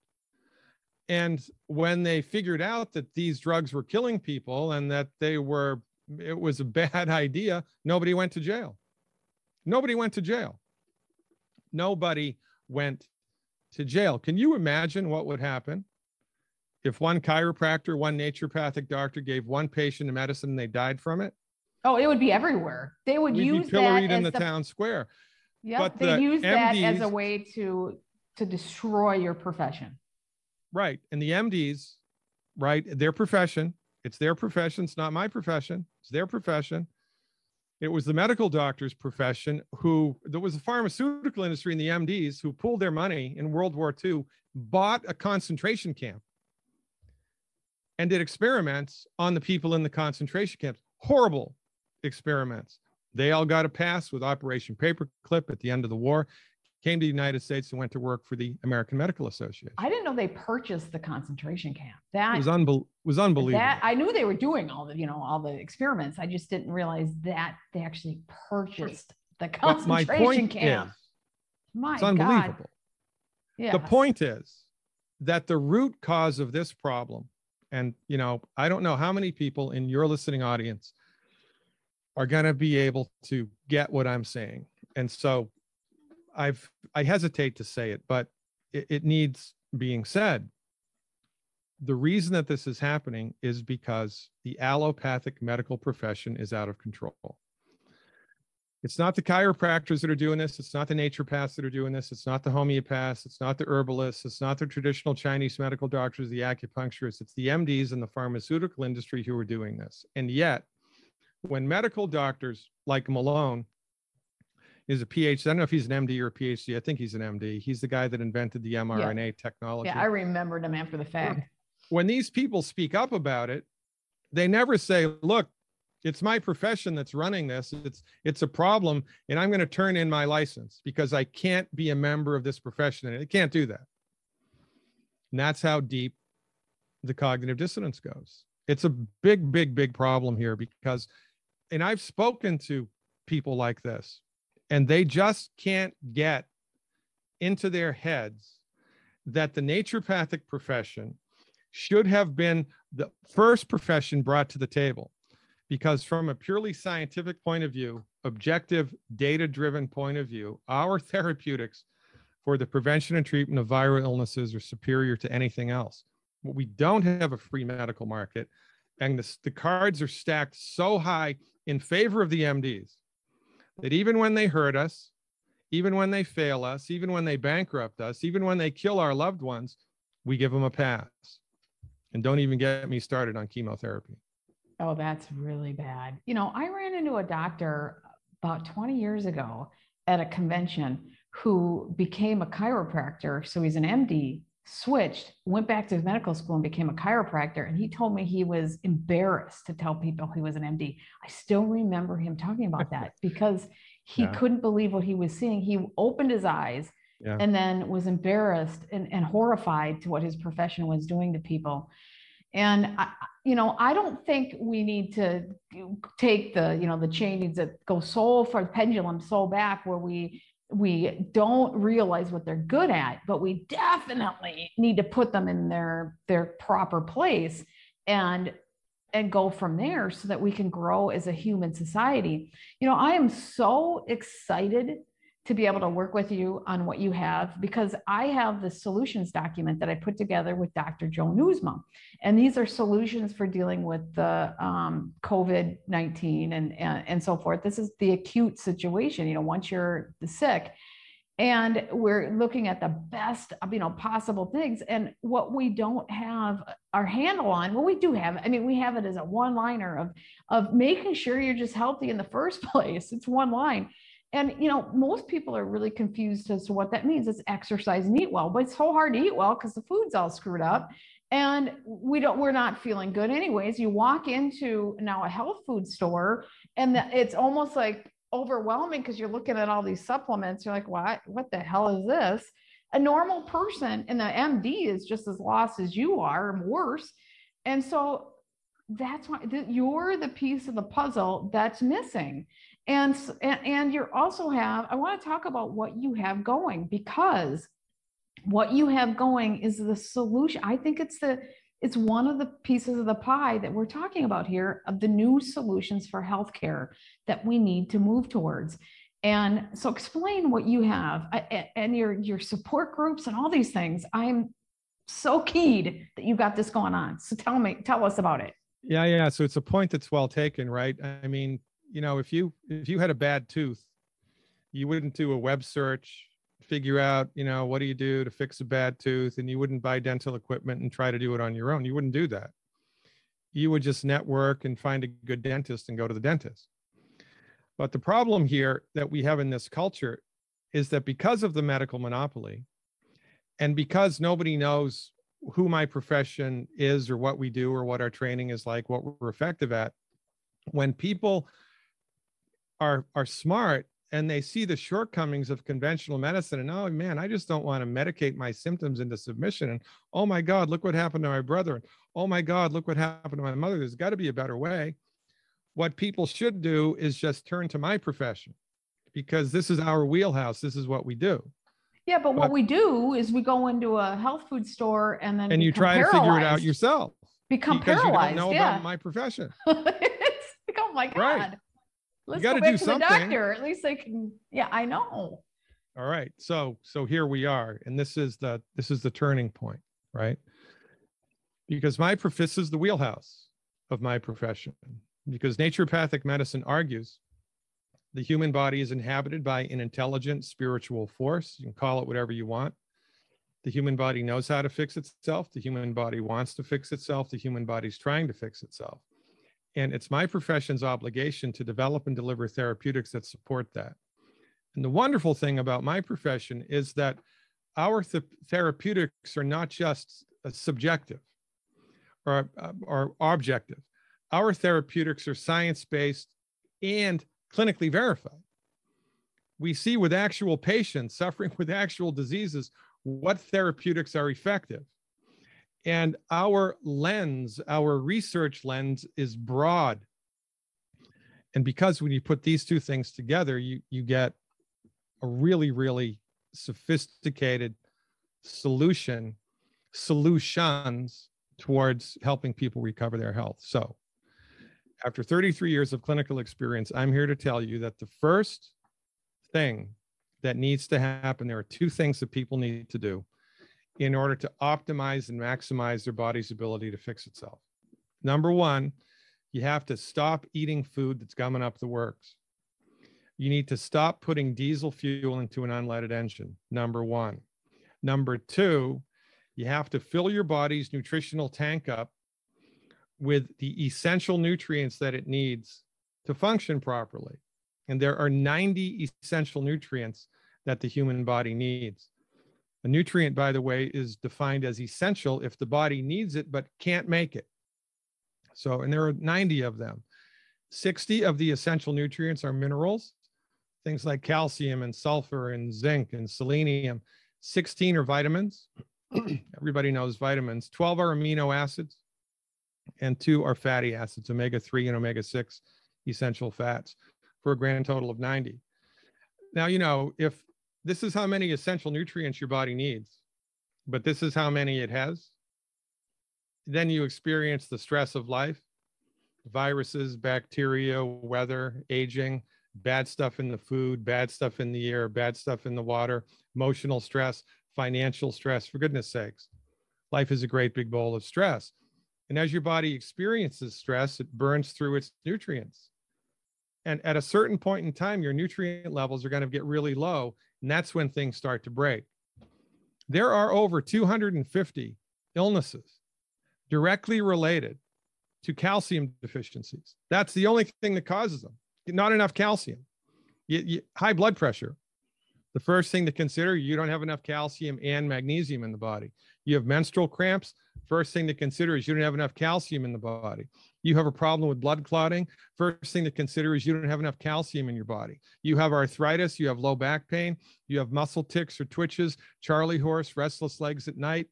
And when they figured out that these drugs were killing people and that they were it was a bad idea. Nobody went to jail. Nobody went to jail. Nobody went to jail. Can you imagine what would happen if one chiropractor, one naturopathic doctor gave one patient a medicine and they died from it? Oh, it would be everywhere. They would We'd use be pilloried that in as the, town square. But they the use that as a way to to destroy your profession. Right. And the MDs, right, their profession, it's their profession. It's not my profession. It's their profession. It was the medical doctor's profession who there was a pharmaceutical industry and the MDs who pulled their money in World War II, bought a concentration camp and did experiments on the people in the concentration camps. Horrible experiments. They all got a pass with Operation Paperclip at the end of the war came to the United States and went to work for the American Medical Association. I didn't know they purchased the concentration camp. It That was, unbel- was unbelievable. that I knew they were doing all the you know all the experiments. I just didn't realize that they actually purchased the but my concentration point camp. is, My it's God. unbelievable. Yeah. The point is that the root cause of this problem, and you know, I don't know how many people in your listening audience are going to be able to get what I'm saying. And so I've I hesitate to say it, but it, it needs being said. The reason that this is happening is because the allopathic medical profession is out of control. It's not the chiropractors that are doing this. It's not the naturopaths that are doing this. It's not the homeopaths. It's not the herbalists. It's not the traditional Chinese medical doctors, the acupuncturists. It's the MDs and the pharmaceutical industry who are doing this. And yet, when medical doctors like Malone is a PhD, I don't know if he's an MD or a PhD. I think he's an MD. He's the guy that invented the mRNA technology. yeah, I remembered them after the fact. when these people speak up about it, they never say, look, it's my profession that's running this. It's it's a problem, and I'm going to turn in my license because I can't be a member of this profession, and it can't do that. And that's how deep the cognitive dissonance goes. It's a big, big, big problem here because, and I've spoken to people like this, and they just can't get into their heads that the naturopathic profession should have been the first profession brought to the table. Because from a purely scientific point of view objective data driven point of view our therapeutics for the prevention and treatment of viral illnesses are superior to anything else. But we don't have a free medical market and the, the cards are stacked so high in favor of the mds that even when they hurt us even when they fail us even when they bankrupt us even when they kill our loved ones we give them a pass and don't even get me started on chemotherapy. Oh, that's really bad. You know, I ran into a doctor about 20 years ago at a convention who became a chiropractor. So he's an MD, switched, went back to medical school and became a chiropractor. And he told me he was embarrassed to tell people he was an MD. I still remember him talking about that because he Yeah. couldn't believe what he was seeing. He opened his eyes Yeah. and then was embarrassed and, and horrified to what his profession was doing to people. And I, you know, I don't think we need to take the, you know, the chain needs to go so far, pendulum so back where we we don't realize what they're good at, but we definitely need to put them in their their proper place and and go from there so that we can grow as a human society. You know, I am so excited to be able to work with you on what you have because I have the solutions document that I put together with Dr. Joe Newsma. And these are solutions for dealing with the um, COVID 19 and, and, and so forth. This is the acute situation, you know, once you're the sick. And we're looking at the best, you know, possible things. And what we don't have our handle on, well, we do have, I mean, we have it as a one liner of, of making sure you're just healthy in the first place. It's one line And you know, most people are really confused as to what that means. It's exercise and eat well, but it's so hard to eat well because the food's all screwed up. And we don't, we're not feeling good anyways. You walk into now a health food store and it's almost like overwhelming because you're looking at all these supplements. You're like, what, what the hell is this? A normal person and the MD is just as lost as you are and worse. And so that's why you're the piece of the puzzle that's missing and and you're also have i want to talk about what you have going because what you have going is the solution i think it's the it's one of the pieces of the pie that we're talking about here of the new solutions for healthcare that we need to move towards and so explain what you have and your your support groups and all these things i'm so keyed that you got this going on so tell me tell us about it yeah, yeah. So it's a point that's well taken, right? I mean, you know, if you if you had a bad tooth, you wouldn't do a web search, figure out, you know, what do you do to fix a bad tooth, and you wouldn't buy dental equipment and try to do it on your own. You wouldn't do that. You would just network and find a good dentist and go to the dentist. But the problem here that we have in this culture is that because of the medical monopoly, and because nobody knows who my profession is or what we do or what our training is like, what we're effective at. When people are are smart and they see the shortcomings of conventional medicine and oh man i just don't want to medicate my symptoms into submission and oh my god look what happened to my brother and oh my god look what happened to my mother there's got to be a better way what people should do is just turn to my profession because this is our wheelhouse this is what we do yeah, but, what we do is we go into a health food store and then and you try to figure it out yourself. Become because paralyzed. You don't know yeah. about my profession. oh my god. Right. Let's you got to do something. The doctor. At least they can. Yeah, I know. All right. So so here we are, and this is the this is the turning point, right? Because my this is the wheelhouse of my profession. Because naturopathic medicine argues the human body is inhabited by an intelligent spiritual force. You can call it whatever you want. The human body knows how to fix itself. The human body wants to fix itself. The human body is trying to fix itself. And it's my profession's obligation to develop and deliver therapeutics that support that. And the wonderful thing about my profession is that our th- therapeutics are not just subjective or, uh, or objective. Our therapeutics are science based and clinically verified. We see with actual patients suffering with actual diseases what therapeutics are effective. And our lens, our research lens is broad. And because when you put these two things together, you, you get a really, really sophisticated solution, solutions towards helping people recover their health. So after 33 years of clinical experience, I'm here to tell you that the first thing that needs to happen, there are two things that people need to do in order to optimize and maximize their body's ability to fix itself. Number one, you have to stop eating food that's gumming up the works. You need to stop putting diesel fuel into an unleaded engine. Number one. Number two, you have to fill your body's nutritional tank up with the essential nutrients that it needs to function properly. And there are 90 essential nutrients that the human body needs. A nutrient, by the way, is defined as essential if the body needs it but can't make it. So, and there are 90 of them. 60 of the essential nutrients are minerals, things like calcium and sulfur and zinc and selenium. 16 are vitamins. Everybody knows vitamins. 12 are amino acids and two are fatty acids, omega 3 and omega 6 essential fats, for a grand total of 90. Now, you know, if this is how many essential nutrients your body needs, but this is how many it has, then you experience the stress of life viruses, bacteria, weather, aging, bad stuff in the food, bad stuff in the air, bad stuff in the water, emotional stress, financial stress, for goodness sakes. Life is a great big bowl of stress. And as your body experiences stress, it burns through its nutrients. And at a certain point in time, your nutrient levels are going to get really low. And that's when things start to break. There are over 250 illnesses directly related to calcium deficiencies. That's the only thing that causes them. Not enough calcium. You, you, high blood pressure. The first thing to consider, you don't have enough calcium and magnesium in the body. You have menstrual cramps. First thing to consider is you don't have enough calcium in the body. You have a problem with blood clotting. First thing to consider is you don't have enough calcium in your body. You have arthritis. You have low back pain. You have muscle tics or twitches, Charlie horse, restless legs at night,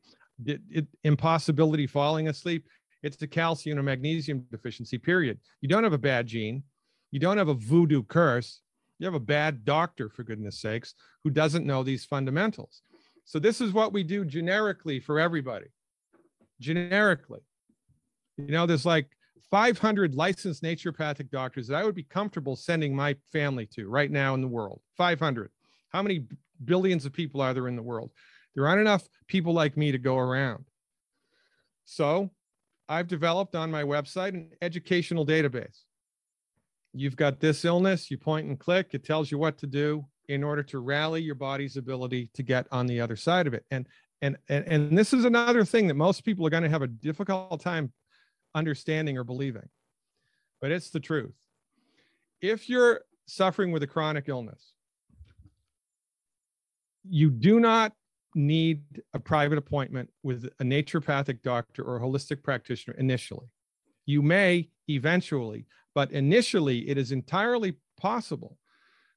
it, it, impossibility falling asleep. It's the calcium or magnesium deficiency, period. You don't have a bad gene. You don't have a voodoo curse. You have a bad doctor, for goodness sakes, who doesn't know these fundamentals. So this is what we do generically for everybody. Generically. You know, there's like 500 licensed naturopathic doctors that I would be comfortable sending my family to right now in the world. 500. How many billions of people are there in the world? There aren't enough people like me to go around. So I've developed on my website an educational database. You've got this illness, you point and click, it tells you what to do in order to rally your body's ability to get on the other side of it. And and and, and this is another thing that most people are going to have a difficult time understanding or believing. But it's the truth. If you're suffering with a chronic illness, you do not need a private appointment with a naturopathic doctor or a holistic practitioner initially. You may eventually, but initially it is entirely possible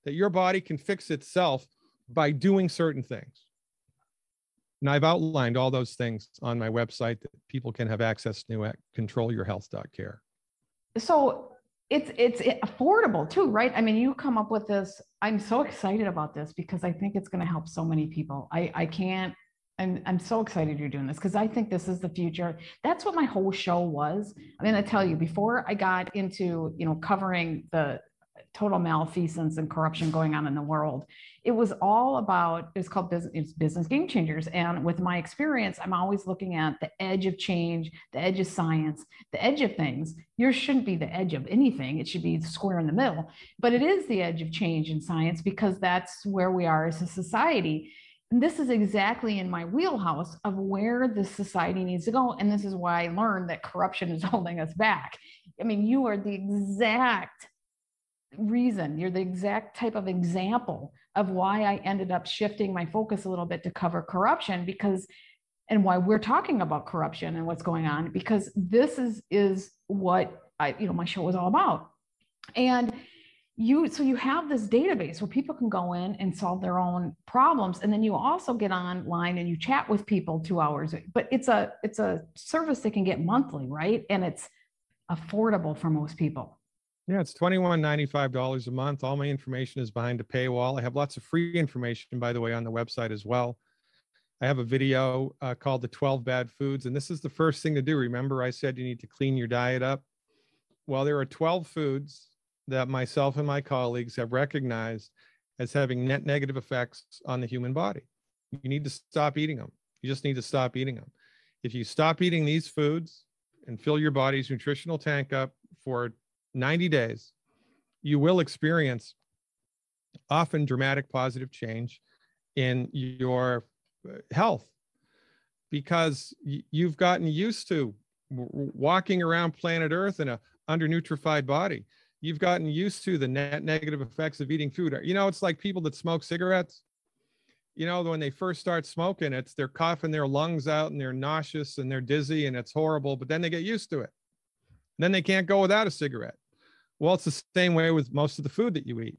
that your body can fix itself by doing certain things. And I've outlined all those things on my website that people can have access to at controlyourhealth.care. So it's it's affordable too, right? I mean, you come up with this. I'm so excited about this because I think it's going to help so many people. I I can't I'm, I'm so excited you're doing this because I think this is the future. That's what my whole show was. I'm going to tell you before I got into, you know, covering the total malfeasance and corruption going on in the world. It was all about, it's called business, it's business game changers. And with my experience, I'm always looking at the edge of change, the edge of science, the edge of things. Yours shouldn't be the edge of anything. It should be square in the middle, but it is the edge of change in science because that's where we are as a society. And this is exactly in my wheelhouse of where the society needs to go. And this is why I learned that corruption is holding us back. I mean, you are the exact reason. You're the exact type of example of why I ended up shifting my focus a little bit to cover corruption because and why we're talking about corruption and what's going on because this is is what I you know my show was all about. And you so you have this database where people can go in and solve their own problems and then you also get online and you chat with people 2 hours but it's a it's a service that can get monthly right and it's affordable for most people yeah, it's $21.95 a month. All my information is behind a paywall. I have lots of free information, by the way, on the website as well. I have a video uh, called The 12 Bad Foods, and this is the first thing to do. Remember, I said you need to clean your diet up? Well, there are 12 foods that myself and my colleagues have recognized as having net negative effects on the human body. You need to stop eating them. You just need to stop eating them. If you stop eating these foods and fill your body's nutritional tank up for 90 days, you will experience often dramatic positive change in your uh, health because you've gotten used to walking around planet Earth in a undernutrified body. You've gotten used to the net negative effects of eating food. You know, it's like people that smoke cigarettes. You know, when they first start smoking, it's they're coughing their lungs out and they're nauseous and they're dizzy and it's horrible, but then they get used to it. And then they can't go without a cigarette. Well, it's the same way with most of the food that you eat.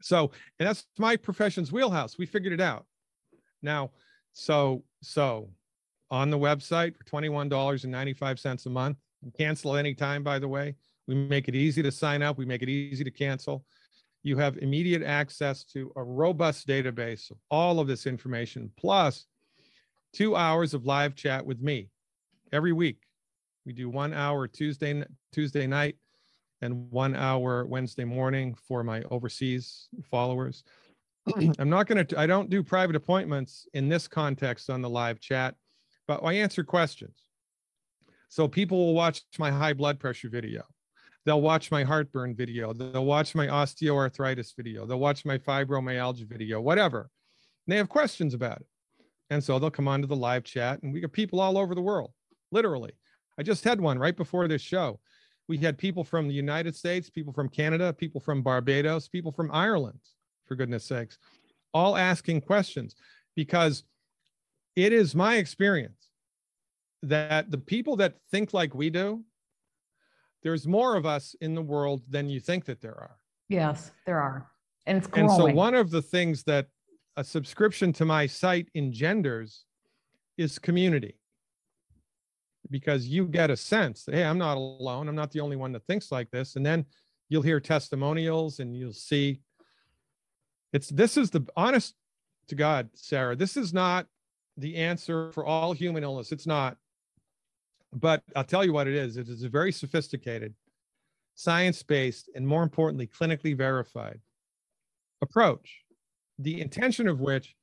So, and that's my profession's wheelhouse. We figured it out. Now, so, so on the website for $21.95 a month, cancel anytime, by the way. We make it easy to sign up. We make it easy to cancel. You have immediate access to a robust database of all of this information, plus two hours of live chat with me every week. We do one hour Tuesday, Tuesday night and one hour Wednesday morning for my overseas followers. I'm not going to, I don't do private appointments in this context on the live chat, but I answer questions. So people will watch my high blood pressure video. They'll watch my heartburn video. They'll watch my osteoarthritis video. They'll watch my fibromyalgia video, whatever. And they have questions about it. And so they'll come onto the live chat and we got people all over the world, literally. I just had one right before this show We had people from the United States, people from Canada, people from Barbados, people from Ireland, for goodness sakes, all asking questions because it is my experience that the people that think like we do, there's more of us in the world than you think that there are. Yes, there are. And it's growing. And so one of the things that a subscription to my site engenders is community. Because you get a sense hey, I'm not alone. I'm not the only one that thinks like this. And then you'll hear testimonials and you'll see it's this is the honest to God, Sarah, this is not the answer for all human illness. It's not. But I'll tell you what it is. It is a very sophisticated, science-based, and more importantly, clinically verified approach. The intention of which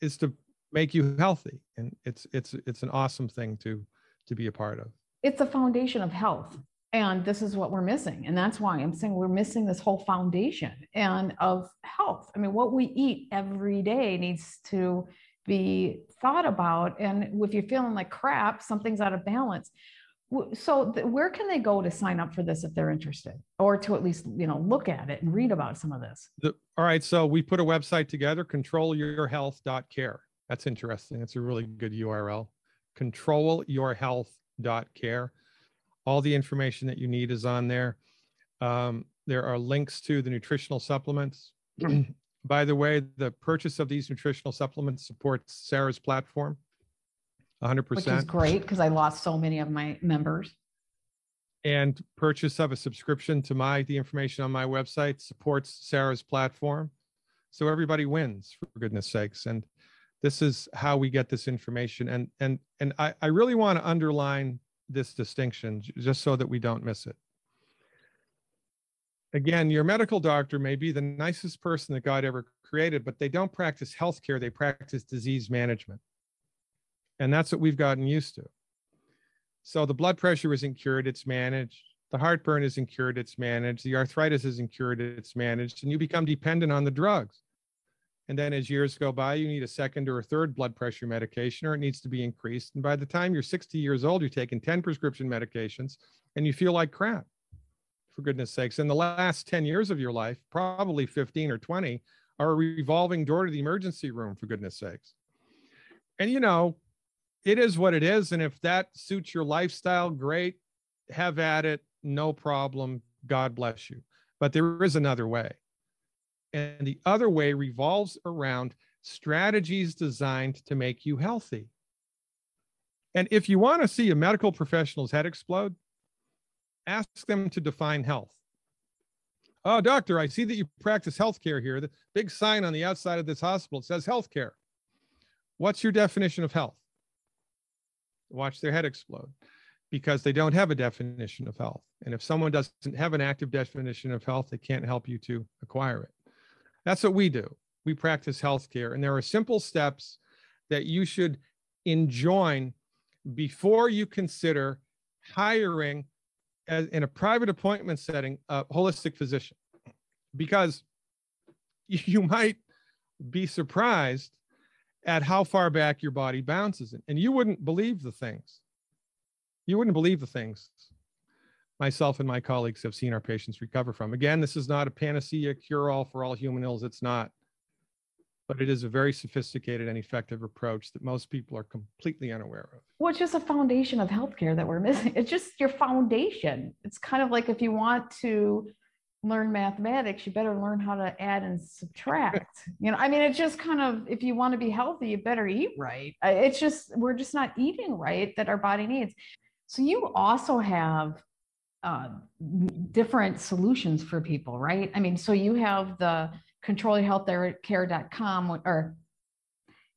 is to make you healthy. And it's it's it's an awesome thing to to be a part of. It's a foundation of health. And this is what we're missing. And that's why I'm saying we're missing this whole foundation and of health. I mean, what we eat every day needs to be thought about. And if you're feeling like crap, something's out of balance. So where can they go to sign up for this if they're interested or to at least, you know, look at it and read about some of this? The, all right. So we put a website together, controlyourhealth.care. That's interesting. It's a really good URL, controlyourhealth.care. All the information that you need is on there. Um, there are links to the nutritional supplements. By the way, the purchase of these nutritional supplements supports Sarah's platform 100%. Which is great because I lost so many of my members. And purchase of a subscription to my, the information on my website supports Sarah's platform. So everybody wins for goodness sakes. And this is how we get this information. And, and, and I, I really want to underline this distinction just so that we don't miss it. Again, your medical doctor may be the nicest person that God ever created, but they don't practice healthcare, they practice disease management. And that's what we've gotten used to. So the blood pressure isn't cured, it's managed. The heartburn isn't cured, it's managed. The arthritis isn't cured, it's managed. And you become dependent on the drugs. And then as years go by, you need a second or a third blood pressure medication, or it needs to be increased. And by the time you're 60 years old, you're taking 10 prescription medications and you feel like crap, for goodness sakes. In the last 10 years of your life, probably 15 or 20, are a revolving door to the emergency room, for goodness sakes. And you know, it is what it is. And if that suits your lifestyle, great. Have at it. No problem. God bless you. But there is another way. And the other way revolves around strategies designed to make you healthy. And if you want to see a medical professional's head explode, ask them to define health. Oh, doctor, I see that you practice healthcare here. The big sign on the outside of this hospital says healthcare. What's your definition of health? Watch their head explode because they don't have a definition of health. And if someone doesn't have an active definition of health, they can't help you to acquire it. That's what we do. We practice healthcare, and there are simple steps that you should enjoin before you consider hiring as, in a private appointment setting a holistic physician, because you might be surprised at how far back your body bounces, and you wouldn't believe the things. You wouldn't believe the things myself and my colleagues have seen our patients recover from. Again, this is not a panacea cure all for all human ills. It's not. But it is a very sophisticated and effective approach that most people are completely unaware of. Well, it's just a foundation of healthcare that we're missing. It's just your foundation. It's kind of like if you want to learn mathematics, you better learn how to add and subtract. you know, I mean, it's just kind of if you want to be healthy, you better eat right. It's just we're just not eating right that our body needs. So you also have uh, different solutions for people, right? I mean, so you have the controlyourhealthcare.com or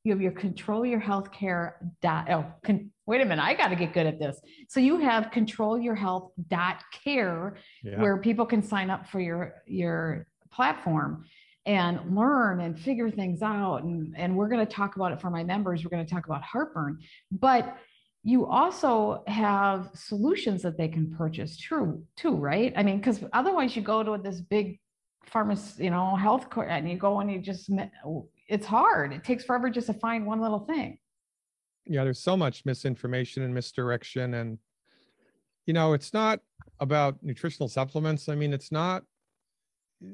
you have your control your healthcare dot oh con, wait a minute i got to get good at this so you have control your health dot care yeah. where people can sign up for your your platform and learn and figure things out and and we're going to talk about it for my members we're going to talk about heartburn but you also have solutions that they can purchase true too right i mean because otherwise you go to this big pharmacy you know health and you go and you just it's hard it takes forever just to find one little thing yeah there's so much misinformation and misdirection and you know it's not about nutritional supplements, I mean, it's not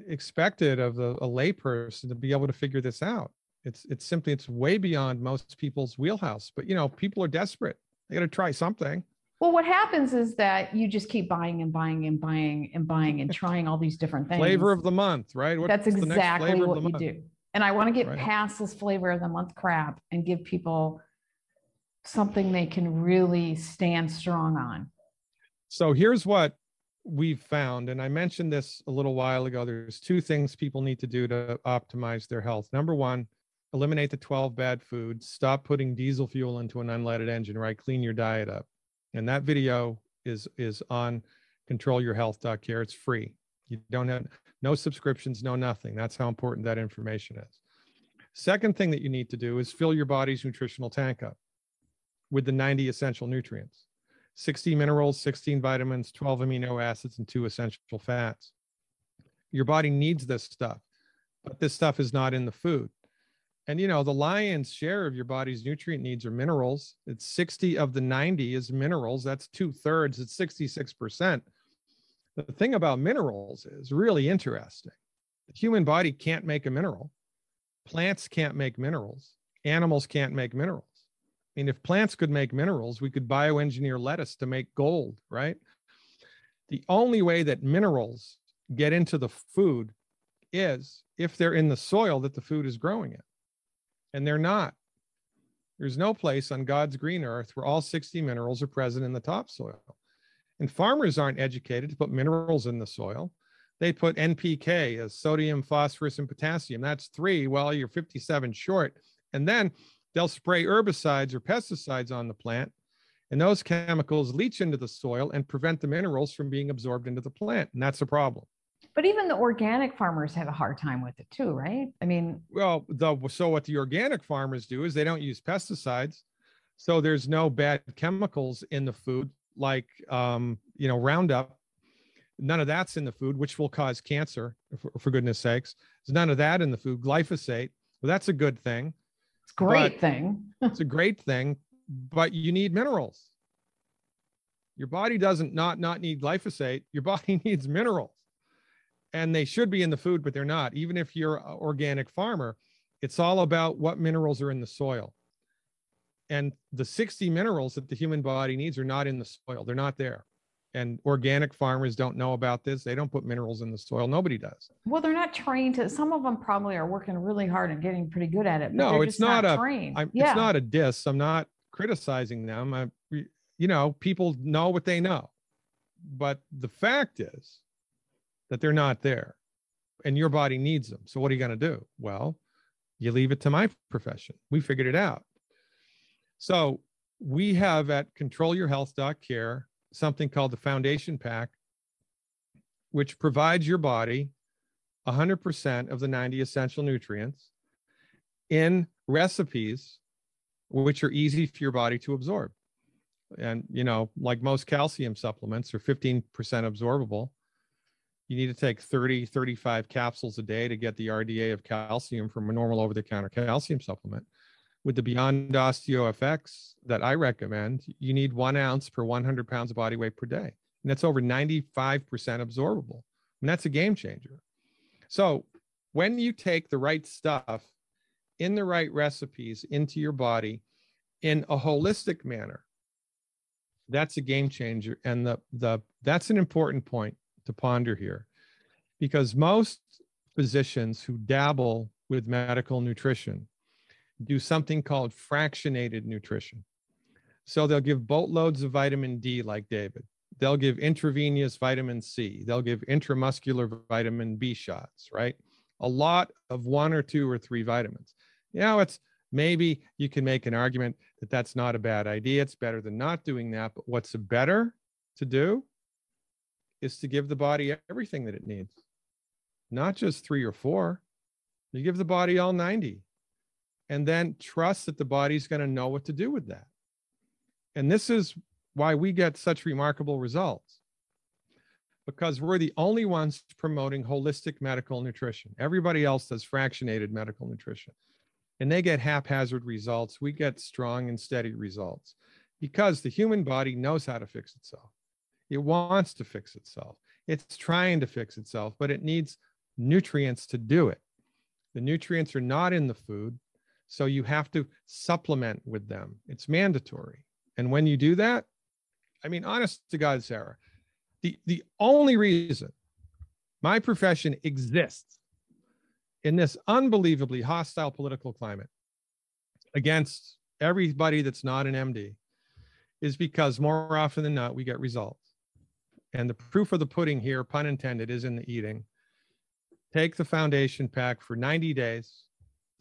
expected of a, a layperson to be able to figure this out. It's it's simply it's way beyond most people's wheelhouse. But you know, people are desperate. They got to try something. Well, what happens is that you just keep buying and buying and buying and buying and trying all these different things. Flavor of the month, right? What's That's exactly what you month? do. And I want to get Right. past this flavor of the month crap and give people something they can really stand strong on. So here's what we've found, and I mentioned this a little while ago. There's two things people need to do to optimize their health. Number one, eliminate the 12 bad foods. Stop putting diesel fuel into an unleaded engine, right? Clean your diet up. And that video is is on controlyourhealth.care. It's free. You don't have no subscriptions, no nothing. That's how important that information is. Second thing that you need to do is fill your body's nutritional tank up with the 90 essential nutrients 60 minerals, 16 vitamins, 12 amino acids, and two essential fats. Your body needs this stuff, but this stuff is not in the food. And you know, the lion's share of your body's nutrient needs are minerals. It's 60 of the 90 is minerals. That's two thirds, it's 66%. The thing about minerals is really interesting. The human body can't make a mineral, plants can't make minerals, animals can't make minerals. I mean, if plants could make minerals, we could bioengineer lettuce to make gold, right? The only way that minerals get into the food is if they're in the soil that the food is growing in. And they're not. There's no place on God's green earth where all 60 minerals are present in the topsoil. And farmers aren't educated to put minerals in the soil. They put NPK as sodium, phosphorus, and potassium. That's three. Well, you're 57 short. And then they'll spray herbicides or pesticides on the plant. And those chemicals leach into the soil and prevent the minerals from being absorbed into the plant. And that's a problem. But even the organic farmers have a hard time with it too, right? I mean, Well, the, so what the organic farmers do is they don't use pesticides. So there's no bad chemicals in the food like, um, you know, Roundup. None of that's in the food, which will cause cancer, for, for goodness sakes. There's none of that in the food. Glyphosate, well, that's a good thing. it's a great But- thing. It's a great thing, but you need minerals. Your body doesn't not not need glyphosate. Your body needs minerals. And they should be in the food, but they're not. Even if you're an organic farmer, it's all about what minerals are in the soil. And the 60 minerals that the human body needs are not in the soil. They're not there. And organic farmers don't know about this. They don't put minerals in the soil. Nobody does. Well, they're not trained to, some of them probably are working really hard and getting pretty good at it. but No, it's just not a- trained. I'm, yeah. It's not a diss. I'm not criticizing them. I, you know, people know what they know. But the fact is that they're not there and your body needs them. So what are you going to do? Well, you leave it to my profession. We figured it out. So we have at controlyourhealth.care something called the foundation pack, which provides your body 100% of the 90 essential nutrients in recipes which are easy for your body to absorb. And, you know, like most calcium supplements are 15% absorbable. You need to take 30, 35 capsules a day to get the RDA of calcium from a normal over the counter calcium supplement. With the Beyond Osteo FX that I recommend, you need one ounce per 100 pounds of body weight per day. And that's over 95% absorbable. And that's a game changer. So when you take the right stuff in the right recipes into your body in a holistic manner, that's a game changer. And the, the, that's an important point to ponder here because most physicians who dabble with medical nutrition do something called fractionated nutrition. So they'll give boatloads of vitamin D, like David. They'll give intravenous vitamin C. They'll give intramuscular vitamin B shots, right? A lot of one or two or three vitamins. You know, it's maybe you can make an argument that that's not a bad idea. It's better than not doing that. But what's better to do is to give the body everything that it needs, not just three or four. You give the body all 90 and then trust that the body's going to know what to do with that. And this is why we get such remarkable results because we're the only ones promoting holistic medical nutrition. Everybody else does fractionated medical nutrition and they get haphazard results. We get strong and steady results because the human body knows how to fix itself. It wants to fix itself. It's trying to fix itself, but it needs nutrients to do it. The nutrients are not in the food, so you have to supplement with them. It's mandatory. And when you do that, I mean, honest to God, Sarah, the, the only reason my profession exists in this unbelievably hostile political climate against everybody that's not an MD is because more often than not, we get results. And the proof of the pudding here, pun intended, is in the eating. Take the foundation pack for 90 days,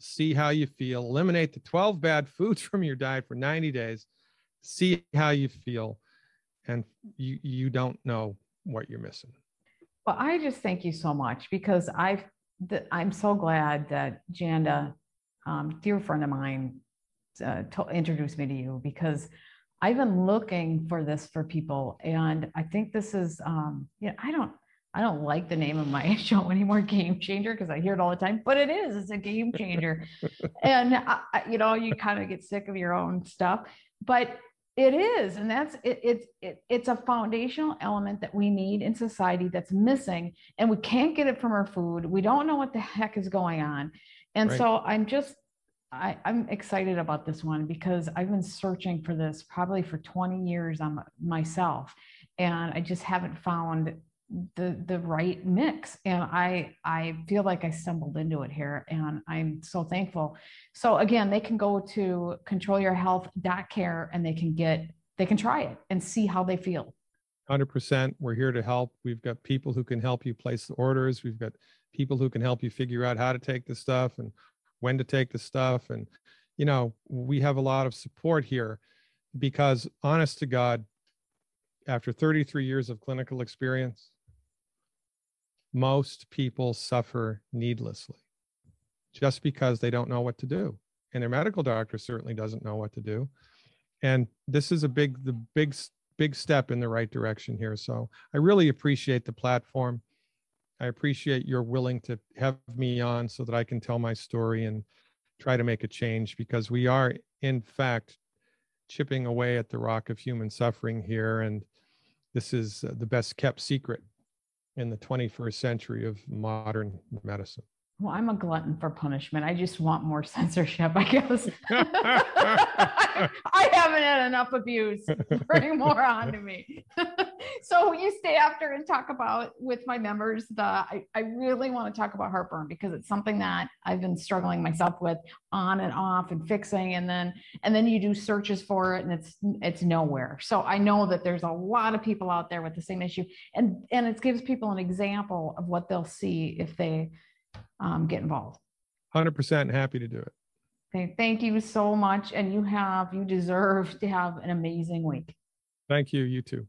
see how you feel, eliminate the 12 bad foods from your diet for 90 days, see how you feel, and you, you don't know what you're missing. Well, I just thank you so much because I've, the, I'm so glad that Janda, um, dear friend of mine, uh, to, introduced me to you because I've been looking for this for people, and I think this is, um, you know, I don't, I don't like the name of my show anymore, Game Changer, because I hear it all the time. But it is, it's a game changer, and I, you know, you kind of get sick of your own stuff, but it is, and that's it, it's it, it's a foundational element that we need in society that's missing, and we can't get it from our food. We don't know what the heck is going on, and right. so I'm just I, am excited about this one because I've been searching for this probably for 20 years on myself, and I just haven't found the the right mix. And I I feel like I stumbled into it here, and I'm so thankful. So again, they can go to controlyourhealth.care and they can get they can try it and see how they feel. 100%. We're here to help. We've got people who can help you place the orders. We've got people who can help you figure out how to take the stuff and when to take the stuff. And, you know, we have a lot of support here because, honest to God, after 33 years of clinical experience, most people suffer needlessly just because they don't know what to do. And their medical doctor certainly doesn't know what to do. And this is a big, the big, big step in the right direction here. So I really appreciate the platform. I appreciate you're willing to have me on so that I can tell my story and try to make a change because we are, in fact, chipping away at the rock of human suffering here. And this is the best kept secret in the 21st century of modern medicine. Well, I'm a glutton for punishment. I just want more censorship, I guess. I haven't had enough abuse. Bring more on to me. so you stay after and talk about with my members the I, I really want to talk about heartburn because it's something that I've been struggling myself with on and off and fixing and then and then you do searches for it and it's it's nowhere. So I know that there's a lot of people out there with the same issue and and it gives people an example of what they'll see if they um, get involved. 100% happy to do it. Okay, thank you so much. And you have, you deserve to have an amazing week. Thank you. You too.